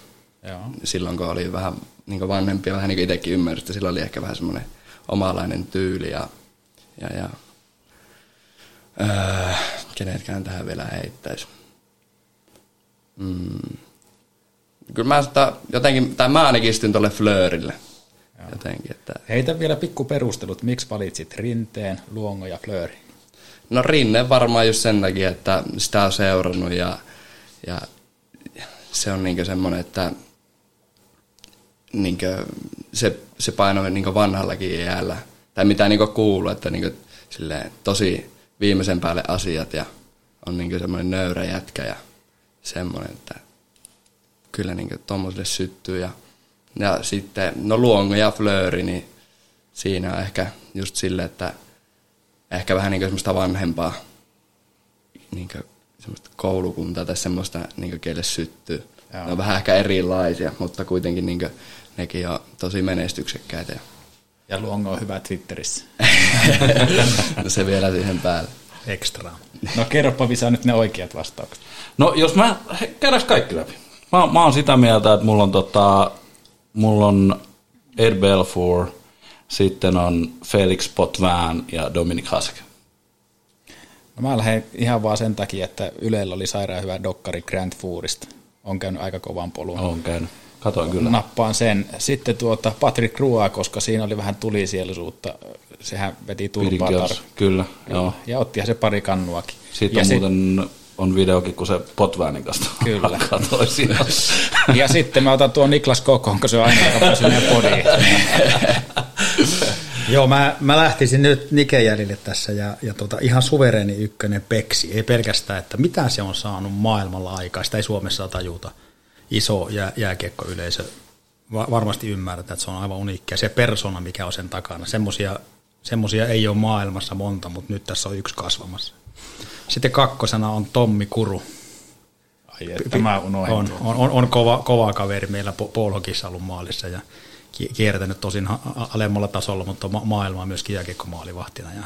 Joo. Silloin kun oli vähän niin vanhempi ja vähän niin itsekin ymmärsi, että sillä oli ehkä vähän semmoinen omalainen tyyli ja, ja, ja öö, kenetkään tähän vielä heittäisi. Mm. Kyllä mä sitä jotenkin, tai mä ainakin istyn tuolle Flörille. Jotenkin, että Heitä vielä pikku perustelut, miksi valitsit Rinteen, Luongo ja Flööri? No Rinne varmaan just sen takia, että sitä on seurannut ja, ja se on niinku semmoinen, että niinku se, se paino niinku vanhallakin iällä. Tai mitä niinku kuuluu, että niinku silleen, tosi viimeisen päälle asiat ja on niinku semmoinen nöyrä jätkä ja semmoinen, että kyllä niinku tommoselle syttyy. Ja, ja sitten, no Luongo ja Flööri, niin siinä on ehkä just sille, että ehkä vähän niin semmoista vanhempaa niin semmoista koulukuntaa tai semmoista, niin kelle syttyy. Joo. Ne on vähän ehkä erilaisia, mutta kuitenkin niin nekin on tosi menestyksekkäitä. ja- Ja Luongo on hyvä Twitterissä. no se vielä siihen päälle. Extra. No kerropa Visa nyt ne oikeat vastaukset. No jos mä, he, käydäänkö kaikki läpi? Mä, mä oon sitä mieltä, että mulla on, tota, mulla on Ed Belfour, sitten on Felix Potvin ja Dominic Hasek. No mä lähden ihan vaan sen takia, että Ylellä oli sairaan hyvä dokkari Grand Fourista. On käynyt aika kovan polun. Oon käynyt. Katoin kyllä. Nappaan sen. Sitten tuota Patrick Rua, koska siinä oli vähän tulisielisuutta. Sehän veti turpaa. Os- Kyllä, joo. Ja ottihan se pari kannuakin. Sitten ja on sit- muuten on videokin, kun se Potvinin kanssa Kyllä. katoi siinä. Ja sitten mä otan tuon Niklas Kokon, kun se on aina aika meidän podiin. Joo, mä, mä lähtisin nyt Niken jäljille tässä ja, ja tota, ihan suvereeni ykkönen peksi. Ei pelkästään, että mitä se on saanut maailmalla aikaa, sitä ei Suomessa tajuta. Iso jää, jääkiekkoyleisö Va, varmasti ymmärtää, että se on aivan uniikkia. Se persona, mikä on sen takana, semmosia, semmosia ei ole maailmassa monta, mutta nyt tässä on yksi kasvamassa. Sitten kakkosena on Tommi Kuru. Ai että mä unohdin On, on, on, on kova, kova kaveri meillä Po- Paul Hogissa ollut maalissa ja ki- kiertänyt tosin alemmalla tasolla, mutta ma- maailmaa myöskin jääkiekkomaalivahtina. Ja,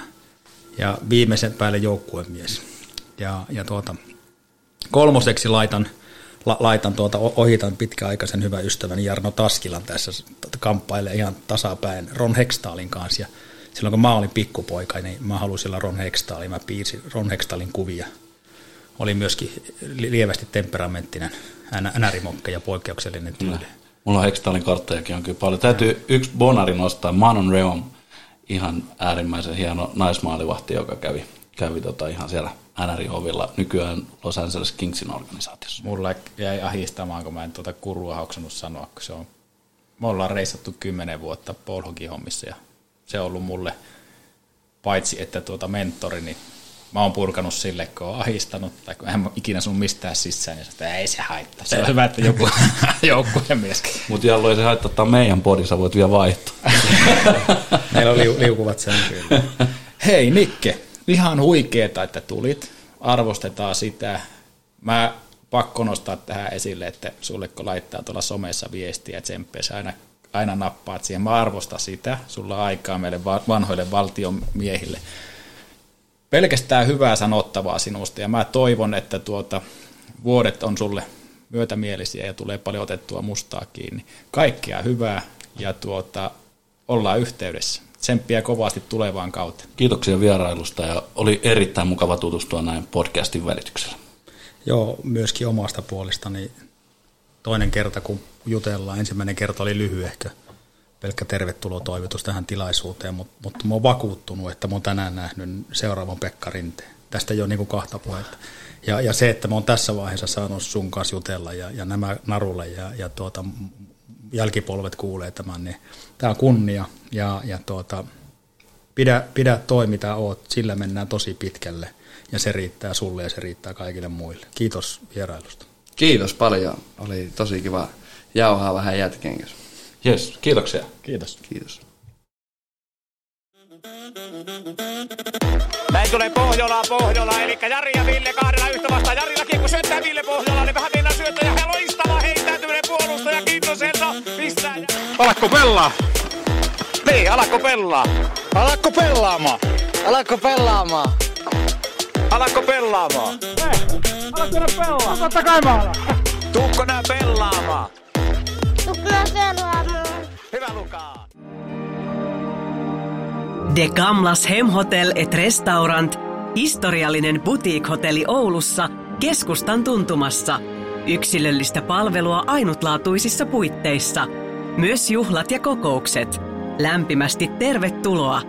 ja viimeisen päälle joukkuemies. Ja, ja tuota, kolmoseksi laitan, la, laitan tuota, ohitan pitkäaikaisen hyvän ystäväni Jarno Taskilan tässä kamppailee ihan tasapäin Ron Hextaalin kanssa. Ja silloin kun mä olin pikkupoika, niin mä halusin olla Ron Hextaalin, mä piirsin Ron Hextaalin kuvia oli myöskin li- lievästi temperamenttinen än- närimokka ja poikkeuksellinen tyyli. Mulla on Hextalin karttejakin on kyllä paljon. Täytyy yksi bonari nostaa. Manon Reom, ihan äärimmäisen hieno naismaalivahti, joka kävi, kävi tota ihan siellä NRI-ovilla nykyään Los Angeles Kingsin organisaatiossa. Mulla jäi ahistamaan, kun mä en tuota kurua hoksannut sanoa, kun se on, me ollaan reissattu kymmenen vuotta Paul hommissa ja se on ollut mulle, paitsi että tuota mentori, niin mä oon purkanut sille, kun on ahistanut, tai kun en mä ikinä sun mistään sisään, niin sanoin, että ei se haittaa. Se on hyvä, että joku joukkueen mies. Mutta Jallu ei se haittaa, että meidän podi, sä voit vielä vaihtaa. Meillä on liu- liukuvat sen kyllä. Hei Nikke, ihan huikeeta, että tulit. Arvostetaan sitä. Mä pakko nostaa tähän esille, että sulle kun laittaa tuolla somessa viestiä, että tsemppiä, sä aina, aina nappaat siihen. Mä arvostan sitä. Sulla on aikaa meille va- vanhoille valtion miehille. Pelkästään hyvää sanottavaa sinusta ja mä toivon, että tuota, vuodet on sulle myötämielisiä ja tulee paljon otettua mustaa kiinni. Kaikkea hyvää ja tuota, ollaan yhteydessä. Tsemppiä kovasti tulevaan kautta. Kiitoksia vierailusta ja oli erittäin mukava tutustua näin podcastin välityksellä. Joo, myöskin omasta puolestani toinen kerta, kun jutellaan. Ensimmäinen kerta oli lyhyehkö, pelkkä tervetulotoivotus tähän tilaisuuteen, mutta, mutta mä oon vakuuttunut, että mä oon tänään nähnyt seuraavan Pekka Rinteen. tästä ei ole niin kuin kahta puhetta. Ja, ja se, että mä oon tässä vaiheessa saanut sun kanssa jutella ja, ja nämä narulle ja, ja tuota, jälkipolvet kuulee tämän, niin tämä on kunnia ja, ja tuota, pidä, pidä toi mitä oot, sillä mennään tosi pitkälle ja se riittää sulle ja se riittää kaikille muille. Kiitos vierailusta. Kiitos paljon. Oli tosi kiva jauhaa vähän jätkeen kanssa. Jes, kiitoksia. Kiitos. Kiitos. Näin tulee Pohjola, Pohjola, eli Jari ja Ville kahdella yhtä vastaan. Jarilla kiekko syöttää Ville Pohjola, niin vähän mennään syöttää ja loistava heittäytyminen puolustaja Kintoselta. Pistää ja... Alakko pelaa? Niin, alakko pelaa? Alakko pelaamaan? Alakko pelaamaan? Alakko pelaamaan? Alakko nää pelaa? Totta kai mä alan. Tuukko nää pelaamaan? Tuukko nää pelaamaan? Hyvä Lukaa. De Gamlas Hemhotel et Restaurant, historiallinen boutique-hotelli Oulussa, keskustan tuntumassa. Yksilöllistä palvelua ainutlaatuisissa puitteissa. Myös juhlat ja kokoukset. Lämpimästi tervetuloa.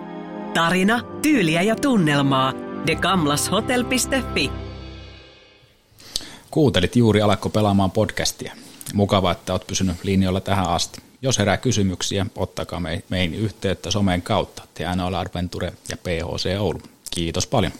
Tarina, tyyliä ja tunnelmaa. degamlashotel.fi Kuuntelit juuri Alakko pelaamaan podcastia. Mukava, että olet pysynyt linjoilla tähän asti. Jos herää kysymyksiä, ottakaa meihin yhteyttä somen kautta. Te NHL Adventure ja PHC Oulu. Kiitos paljon.